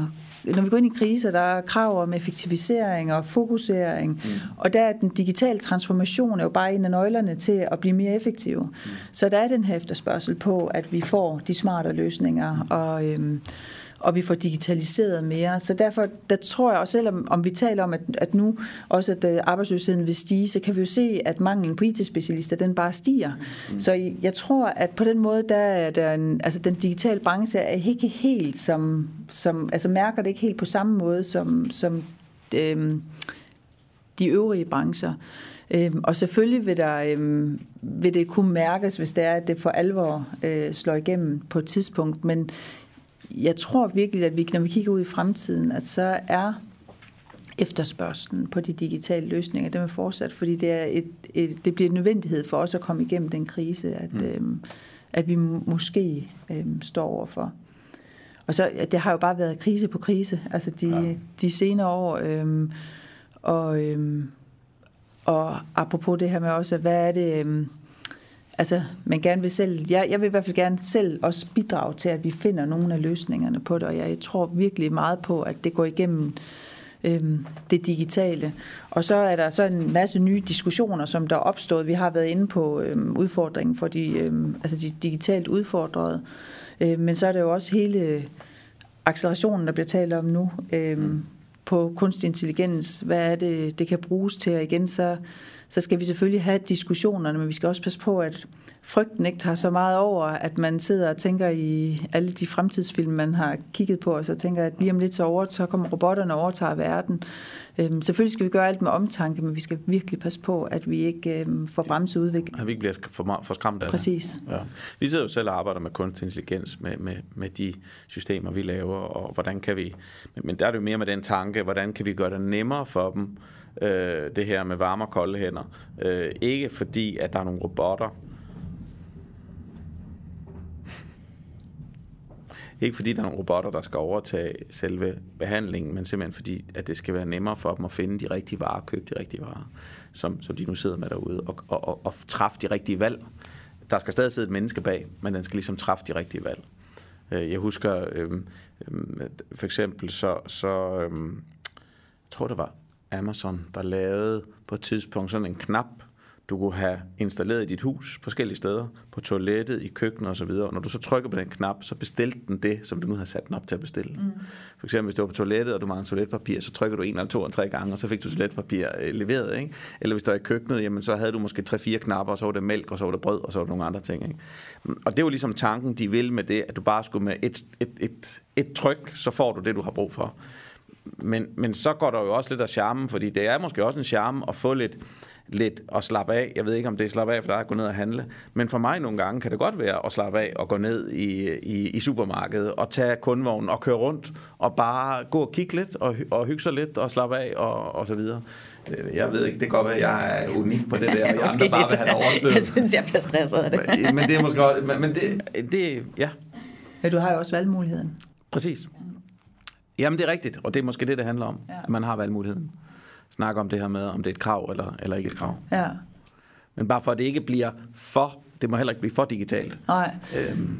når vi går ind i kriser, der er krav om effektivisering og fokusering, mm. og der er den digitale transformation er jo bare en af nøglerne til at blive mere effektiv. Mm. Så der er den her efterspørgsel på, at vi får de smarte løsninger, og øhm, og vi får digitaliseret mere. Så derfor der tror jeg også, selvom om vi taler om, at, at nu også at øh, arbejdsløsheden vil stige, så kan vi jo se, at manglen på IT-specialister, den bare stiger. Mm. Så jeg tror, at på den måde, der er der en, altså den digitale branche er ikke helt som, som altså mærker det ikke helt på samme måde som, som øhm, de øvrige brancher. Øhm, og selvfølgelig vil, der, øhm, vil det kunne mærkes, hvis det er, at det for alvor øh, slår igennem på et tidspunkt. Men jeg tror virkelig, at vi, når vi kigger ud i fremtiden, at så er efterspørgselen på de digitale løsninger, den er fortsat, fordi det, er et, et, det bliver en nødvendighed for os at komme igennem den krise, at, mm. øhm, at vi måske øhm, står overfor. Og så, det har jo bare været krise på krise, altså de, ja. de senere år, øhm, og, øhm, og apropos det her med også, hvad er det, øhm, altså, man gerne vil selv, jeg, jeg vil i hvert fald gerne selv også bidrage til, at vi finder nogle af løsningerne på det, og jeg tror virkelig meget på, at det går igennem øhm, det digitale. Og så er der så en masse nye diskussioner, som der er opstået. Vi har været inde på øhm, udfordringen for de, øhm, altså de digitalt udfordrede, øhm, men så er der jo også hele accelerationen, der bliver talt om nu, øhm, mm. på kunstig intelligens. Hvad er det, det kan bruges til? Og igen, så så skal vi selvfølgelig have diskussionerne, men vi skal også passe på, at frygten ikke tager så meget over, at man sidder og tænker i alle de fremtidsfilm, man har kigget på, og så tænker, at lige om lidt så, over, så kommer robotterne og overtager verden. Øhm, selvfølgelig skal vi gøre alt med omtanke, men vi skal virkelig passe på, at vi ikke øhm, får bremset udviklingen. At vi ikke bliver for, for skræmt af Præcis. det. Ja. Vi sidder jo selv og arbejder med kunstig intelligens, med, med, med de systemer, vi laver, og hvordan kan vi... Men, men der er det jo mere med den tanke, hvordan kan vi gøre det nemmere for dem, øh, det her med varme og kolde hænder. Øh, ikke fordi, at der er nogle robotter, Ikke fordi der er nogle robotter, der skal overtage selve behandlingen, men simpelthen fordi, at det skal være nemmere for dem at finde de rigtige varer, købe de rigtige varer, som, som de nu sidder med derude, og, og, og, og træffe de rigtige valg. Der skal stadig sidde et menneske bag, men den skal ligesom træffe de rigtige valg. Øh, jeg husker øh, øh, for eksempel så, så øh, jeg tror det var Amazon, der lavede på et tidspunkt sådan en knap, du kunne have installeret i dit hus forskellige steder, på toilettet, i køkkenet osv. Og når du så trykker på den knap, så bestilte den det, som du nu har sat den op til at bestille. Mm. For eksempel, hvis du var på toilettet, og du mangler toiletpapir, så trykker du en eller to eller tre gange, og så fik du toiletpapir øh, leveret. Ikke? Eller hvis du er i køkkenet, jamen, så havde du måske tre-fire knapper, og så var det mælk, og så var det brød, og så var det nogle andre ting. Ikke? Og det var ligesom tanken, de vil med det, at du bare skulle med et, et, et, et tryk, så får du det, du har brug for. Men, men så går der jo også lidt af charmen, fordi det er måske også en charme at få lidt, lidt at slappe af. Jeg ved ikke, om det er slappe af for dig at gå ned og handle, men for mig nogle gange kan det godt være at slappe af og gå ned i, i, i supermarkedet og tage kundvognen og køre rundt og bare gå og kigge lidt og, og hygge sig lidt og slappe af og, og så videre. Øh, jeg ved ikke, det kan godt være, at jeg er unik på det der, og *laughs* jeg andre bare vil have det overtid. Jeg synes, jeg bliver stresset af det. men det er måske også, men det, det, ja. Ja, du har jo også valgmuligheden. Præcis. Jamen, det er rigtigt, og det er måske det, det handler om, ja. at man har valgmuligheden snakke om det her med, om det er et krav eller, eller ikke et krav. Ja. Men bare for, at det ikke bliver for, det må heller ikke blive for digitalt. Nej. Øhm.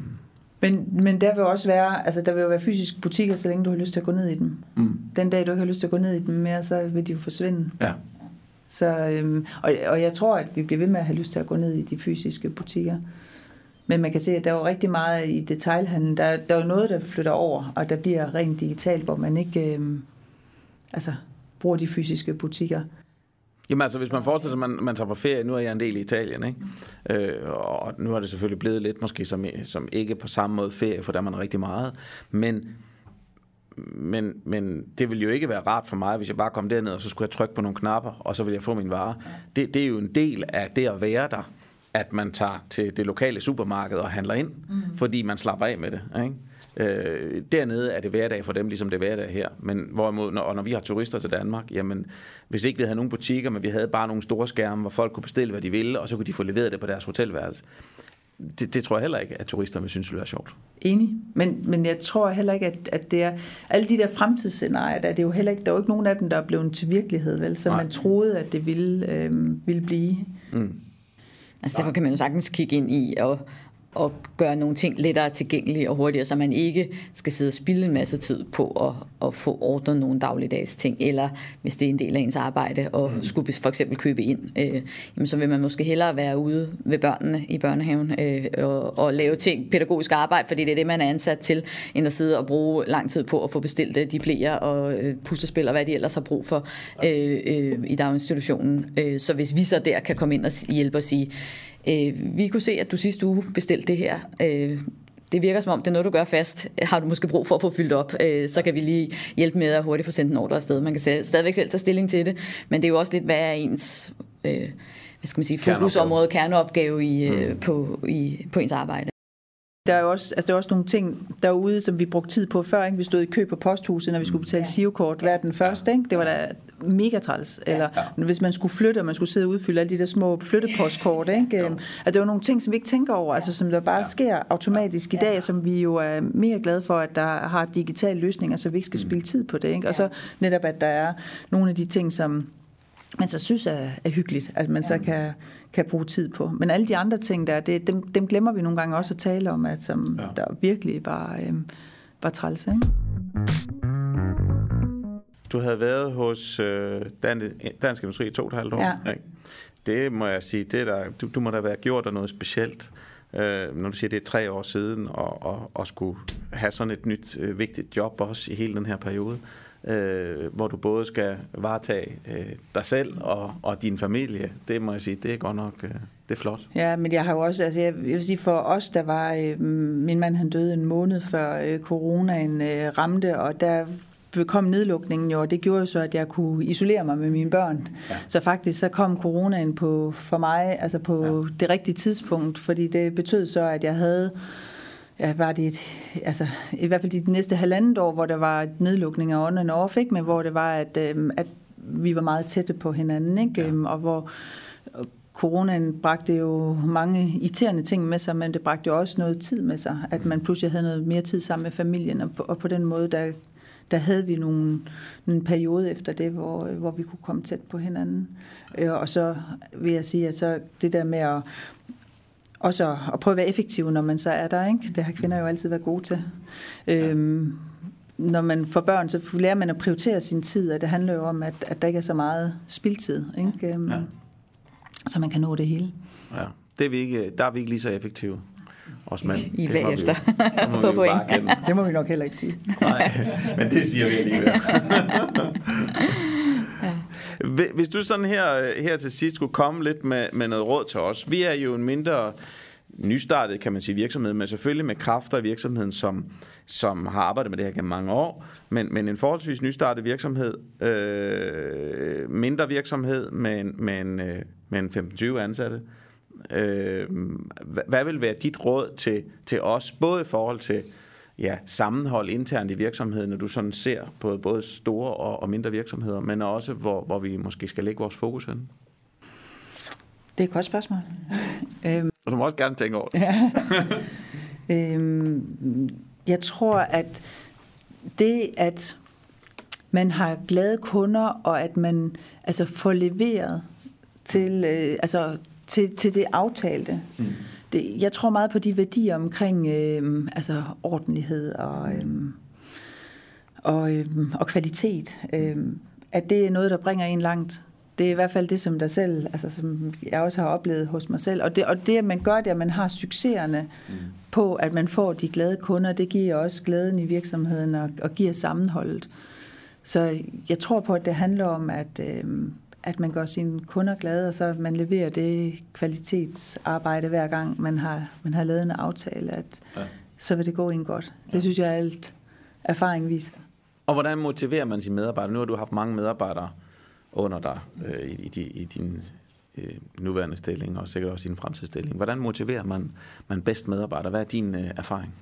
Men, men der vil også være, altså der vil jo være fysiske butikker, så længe du har lyst til at gå ned i dem. Mm. Den dag, du ikke har lyst til at gå ned i dem mere, så vil de jo forsvinde. Ja. Så, øhm, og, og jeg tror, at vi bliver ved med at have lyst til at gå ned i de fysiske butikker. Men man kan se, at der er jo rigtig meget i detailhandlen. Der, der er jo noget, der flytter over, og der bliver rent digitalt, hvor man ikke... Øhm, altså, bruger de fysiske butikker. Jamen altså, hvis man forestiller sig, at man, man tager på ferie, nu er jeg en del i Italien, ikke? Øh, og nu er det selvfølgelig blevet lidt måske som, som ikke på samme måde ferie, for der er man rigtig meget, men men, men det vil jo ikke være rart for mig, hvis jeg bare kom derned, og så skulle jeg trykke på nogle knapper, og så vil jeg få min vare. Det, det er jo en del af det at være der, at man tager til det lokale supermarked og handler ind, mm. fordi man slapper af med det. Ikke? Øh, dernede er det hverdag for dem, ligesom det er hverdag her. Men hvorimod, når, og når vi har turister til Danmark, jamen, hvis ikke vi havde nogen butikker, men vi havde bare nogle store skærme, hvor folk kunne bestille, hvad de ville, og så kunne de få leveret det på deres hotelværelse. Det, det tror jeg heller ikke, at turisterne vil synes, det er sjovt. Enig, men, men jeg tror heller ikke, at, at det er... Alle de der fremtidsscenarier, der er, det jo heller ikke, der er jo ikke nogen af dem, der er blevet til virkelighed, vel? Så Nej. man troede, at det ville, øh, ville blive. Mm. Altså derfor kan man jo sagtens kigge ind i og, at gøre nogle ting lettere tilgængelige og hurtigere, så man ikke skal sidde og spille en masse tid på at, at få ordnet nogle dagligdags ting, eller hvis det er en del af ens arbejde, og mm. skulle for eksempel købe ind, øh, jamen, så vil man måske hellere være ude ved børnene i børnehaven øh, og, og lave ting, pædagogisk arbejde, fordi det er det, man er ansat til, end at sidde og bruge lang tid på at få bestilt øh, de blæer og øh, puslespil og hvad de ellers har brug for øh, øh, i daginstitutionen. Øh, så hvis vi så der kan komme ind og hjælpe og sige, Øh, vi kunne se, at du sidste uge bestilte det her. Øh, det virker som om, det er noget, du gør fast. Har du måske brug for at få fyldt op, øh, så kan vi lige hjælpe med at hurtigt få sendt en ordre afsted. Man kan stadigvæk selv tage stilling til det, men det er jo også lidt, hvad er ens øh, hvad skal man sige, fokusområde, kerneopgave i, øh, mm. på, i, på ens arbejde der er jo også, altså der er også nogle ting derude, som vi brugte tid på før. Ikke? Vi stod i kø på posthuset, når vi skulle betale SIO-kort. Hvad er den første? Ikke? Det var da mega træls. Eller ja. hvis man skulle flytte, og man skulle sidde og udfylde alle de der små flyttepostkort. Ikke? Ja. At det var nogle ting, som vi ikke tænker over, altså som der bare ja. sker automatisk i dag, som vi jo er mega glade for, at der har digitale løsninger, så vi ikke skal mm. spille tid på det. Ikke? Og så netop, at der er nogle af de ting, som man så synes er, er hyggeligt, at man ja. så kan, kan bruge tid på. Men alle de andre ting der, det, dem, dem glemmer vi nogle gange også at tale om, at som ja. der virkelig var, øhm, var træls. Ikke? Du havde været hos øh, Dansk Industri i to og et halvt år. Ja. Ikke? Det må jeg sige, det der, du, du må da være gjort af noget specielt, øh, når du siger, det er tre år siden, og, og, og skulle have sådan et nyt øh, vigtigt job også i hele den her periode øh, hvor du både skal varetage øh, dig selv og, og din familie. Det må jeg sige, det er godt nok øh, det er flot. Ja, men jeg har jo også, altså jeg vil sige for os, der var, øh, min mand han døde en måned før øh, coronaen øh, ramte, og der kom nedlukningen jo, og det gjorde jo så, at jeg kunne isolere mig med mine børn. Ja. Så faktisk så kom coronaen på, for mig altså på ja. det rigtige tidspunkt, fordi det betød så, at jeg havde ja, var det et, altså, i hvert fald de næste halvandet år, hvor der var nedlukning af on and off, ikke? men hvor det var, at, øh, at vi var meget tætte på hinanden, ikke? Ja. Øhm, og hvor coronaen bragte jo mange irriterende ting med sig, men det bragte jo også noget tid med sig, at man pludselig havde noget mere tid sammen med familien, og på, og på den måde, der, der havde vi nogle, en periode efter det, hvor, hvor vi kunne komme tæt på hinanden. Øh, og så vil jeg sige, at så det der med at også at prøve at være effektiv, når man så er der. Ikke? Det har kvinder jo altid været gode til. Øhm, når man får børn, så lærer man at prioritere sin tid, og det handler jo om, at, at der ikke er så meget spildtid. Ikke? Øhm, ja. så man kan nå det hele. Ja, det er vi ikke, der er vi ikke lige så effektive. Os mænd. I Det må vi- bagefter. det må *laughs* På vi point. bare erkende. Det må vi nok heller ikke sige. Nej, men det siger vi alligevel. *laughs* Hvis du sådan her, her til sidst skulle komme lidt med, med noget råd til os. Vi er jo en mindre nystartet, kan man sige, virksomhed, men selvfølgelig med kræfter i virksomheden, som, som har arbejdet med det her gennem mange år, men, men en forholdsvis nystartet virksomhed, øh, mindre virksomhed med en, med en, øh, med en 15-20 ansatte. Øh, hvad, hvad vil være dit råd til, til os, både i forhold til ja, sammenhold internt i virksomheden, når du sådan ser på både store og, og mindre virksomheder, men også hvor, hvor vi måske skal lægge vores fokus hen? Det er et godt spørgsmål. *laughs* øhm, Og du må også gerne tænke over det. *laughs* øhm, jeg tror, at det, at man har glade kunder, og at man altså får leveret til, øh, altså, til, til det aftalte. Mm. Det, jeg tror meget på de værdier omkring øh, altså ordentlighed og, øh, og, øh, og kvalitet. Øh, at det er noget, der bringer en langt. Det er i hvert fald det, som der selv, altså som jeg også har oplevet hos mig selv. Og det, og det at man gør det, at man har succeserne mm. på, at man får de glade kunder, det giver også glæden i virksomheden og, og giver sammenholdet. Så jeg tror på, at det handler om, at, øh, at man gør sine kunder glade, og så man leverer det kvalitetsarbejde hver gang, man har, man har lavet en aftale, at ja. så vil det gå en godt. Det synes jeg, alt erfaring viser. Og hvordan motiverer man sine medarbejdere? Nu har du haft mange medarbejdere under dig øh, i, i, i din øh, nuværende stilling, og sikkert også i din fremtidsstilling. Hvordan motiverer man, man bedst medarbejdere? Hvad er din øh, erfaring?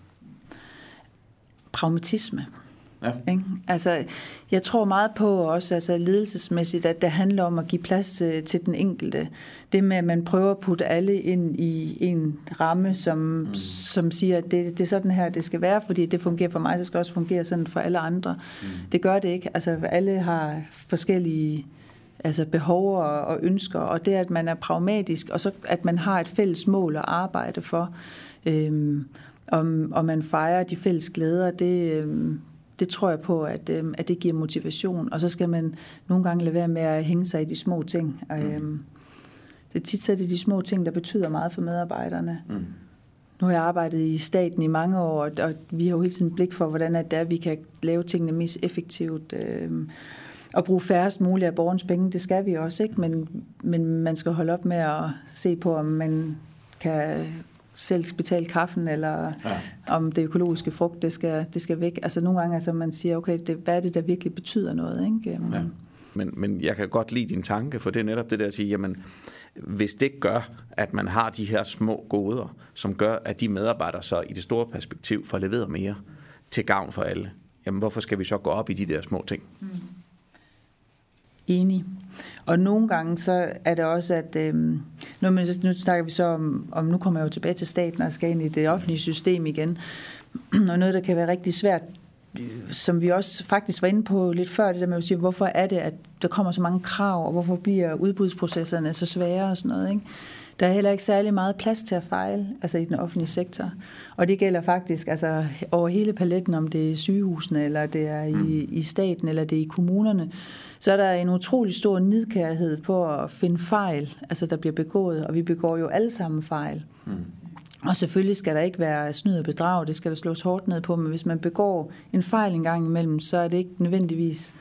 Pragmatisme. Ja. Ikke? Altså, jeg tror meget på også altså ledelsesmæssigt, at det handler om at give plads til den enkelte. Det med, at man prøver at putte alle ind i en ramme, som, mm. som siger, at det, det er sådan her, det skal være, fordi det fungerer for mig, så skal det også fungere sådan for alle andre. Mm. Det gør det ikke. Altså, alle har forskellige altså behov og, og ønsker, og det at man er pragmatisk, og så at man har et fælles mål at arbejde for, øhm, om, og man fejrer de fælles glæder, det, øhm, det tror jeg på, at, øhm, at det giver motivation. Og så skal man nogle gange lade være med at hænge sig i de små ting. Og, øhm, det er tit så er det de små ting, der betyder meget for medarbejderne. Mm. Nu har jeg arbejdet i staten i mange år, og, vi har jo hele tiden blik for, hvordan at det er, vi kan lave tingene mest effektivt. Øhm, og bruge færrest muligt af borgens penge, det skal vi også, ikke? Men, men man skal holde op med at se på, om man kan selv betale kaffen, eller ja. om det økologiske frugt, det skal, det skal væk. Altså nogle gange, altså man siger, okay, det, hvad er det, der virkelig betyder noget, ikke? Ja. Men, men jeg kan godt lide din tanke, for det er netop det der at sige, jamen, hvis det gør, at man har de her små goder, som gør, at de medarbejdere så i det store perspektiv får leveret mere til gavn for alle, jamen hvorfor skal vi så gå op i de der små ting? Mm. Enig. Og nogle gange så er det også, at øhm, nu, nu snakker vi så om, om, nu kommer jeg jo tilbage til staten og skal ind i det offentlige system igen, og noget, der kan være rigtig svært, som vi også faktisk var inde på lidt før, det der med at sige, hvorfor er det, at der kommer så mange krav, og hvorfor bliver udbudsprocesserne så svære og sådan noget, ikke? Der er heller ikke særlig meget plads til at fejle altså i den offentlige sektor. Og det gælder faktisk altså, over hele paletten, om det er sygehusene, eller det er i, i staten, eller det er i kommunerne. Så er der en utrolig stor nidkærhed på at finde fejl, altså der bliver begået, og vi begår jo alle sammen fejl. Mm. Og selvfølgelig skal der ikke være snyd og bedrag, det skal der slås hårdt ned på, men hvis man begår en fejl en gang imellem, så er det ikke nødvendigvis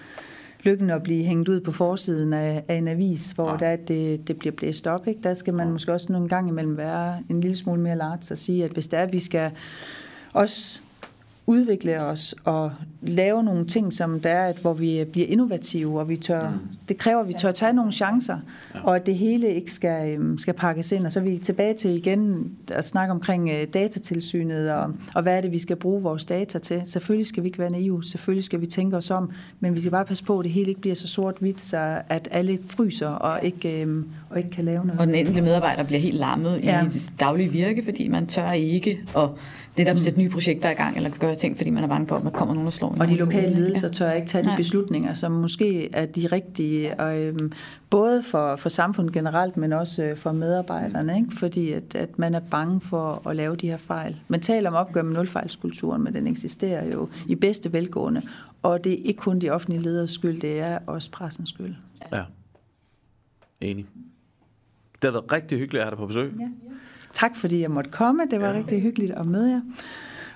lykken at blive hængt ud på forsiden af, af en avis, hvor ja. der, det, det bliver blæst op. Ikke? Der skal man måske også nogle gange imellem være en lille smule mere larts og sige, at hvis det er, at vi skal også udvikle os og lave nogle ting, som der er, at, hvor vi bliver innovative, og vi tør, mm. det kræver, at vi tør tage nogle chancer, ja. og at det hele ikke skal, skal pakkes ind. Og så er vi tilbage til igen at snakke omkring datatilsynet, og, og hvad er det, vi skal bruge vores data til. Selvfølgelig skal vi ikke være naive, selvfølgelig skal vi tænke os om, men vi skal bare passe på, at det hele ikke bliver så sort-hvidt, så at alle fryser og ikke, øhm, og ikke kan lave noget. Og den enkelte medarbejder bliver helt lammet ja. i sit daglige virke, fordi man tør ikke at netop sætte nye projekter i gang, eller gøre ting, fordi man er bange for, at der kommer nogen, der slår Og de lokale ledelser tør ikke tage de beslutninger, som måske er de rigtige, og, øhm, både for, for samfundet generelt, men også for medarbejderne, ikke? fordi at, at man er bange for at lave de her fejl. Man taler om opgør med nulfejlskulturen, men den eksisterer jo i bedste velgående, og det er ikke kun de offentlige leders skyld, det er også pressens skyld. Ja, enig. Det har været rigtig hyggeligt at have dig på besøg. Ja. Tak fordi jeg måtte komme. Det var ja. rigtig hyggeligt at møde jer.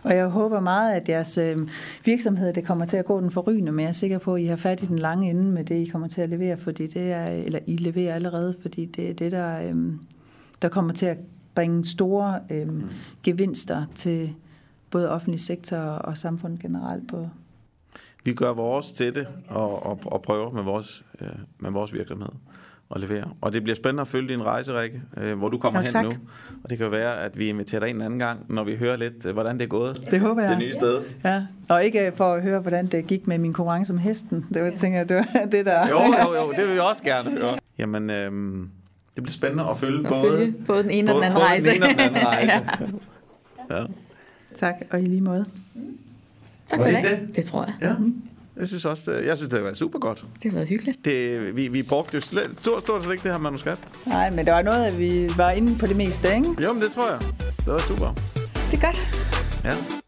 Og jeg håber meget, at jeres øh, virksomhed det kommer til at gå den forrygende, men jeg er sikker på, at I har fat i den lange ende med det, I kommer til at levere, fordi det er, eller I leverer allerede, fordi det er det, der, øh, der kommer til at bringe store øh, mm. gevinster til både offentlig sektor og samfundet generelt på. Vi gør vores til det og, og, og prøver med vores, øh, med vores virksomhed at levere. Og det bliver spændende at følge din rejse, Rikke, øh, hvor du kommer Jo, hen tak. nu. Og det kan jo være, at vi inviterer dig en anden gang, når vi hører lidt, øh, hvordan det er gået. Det håber jeg. Det nye sted. Ja, og ikke for at høre, hvordan det gik med min konkurrence om hesten. Det var, tænker jeg, det var *laughs* det, der... Jo, jo, jo, det vil vi også gerne høre. Jamen, øhm, det bliver spændende at følge At både, følge både den ene og den anden både rejse. Den ene og den anden rejse. *laughs* ja. Tak, og i lige måde. tak Var for det det. det? Det tror jeg. ja. Jeg synes også, øh, jeg synes, det har været super godt. Det har været hyggeligt. Det, vi, vi brugte jo slet, stort, stort set ikke det her manuskript. Nej, men det var noget, at vi var inde på det meste, ikke? Jo, men det tror jeg. Det var super. Det er godt. Ja.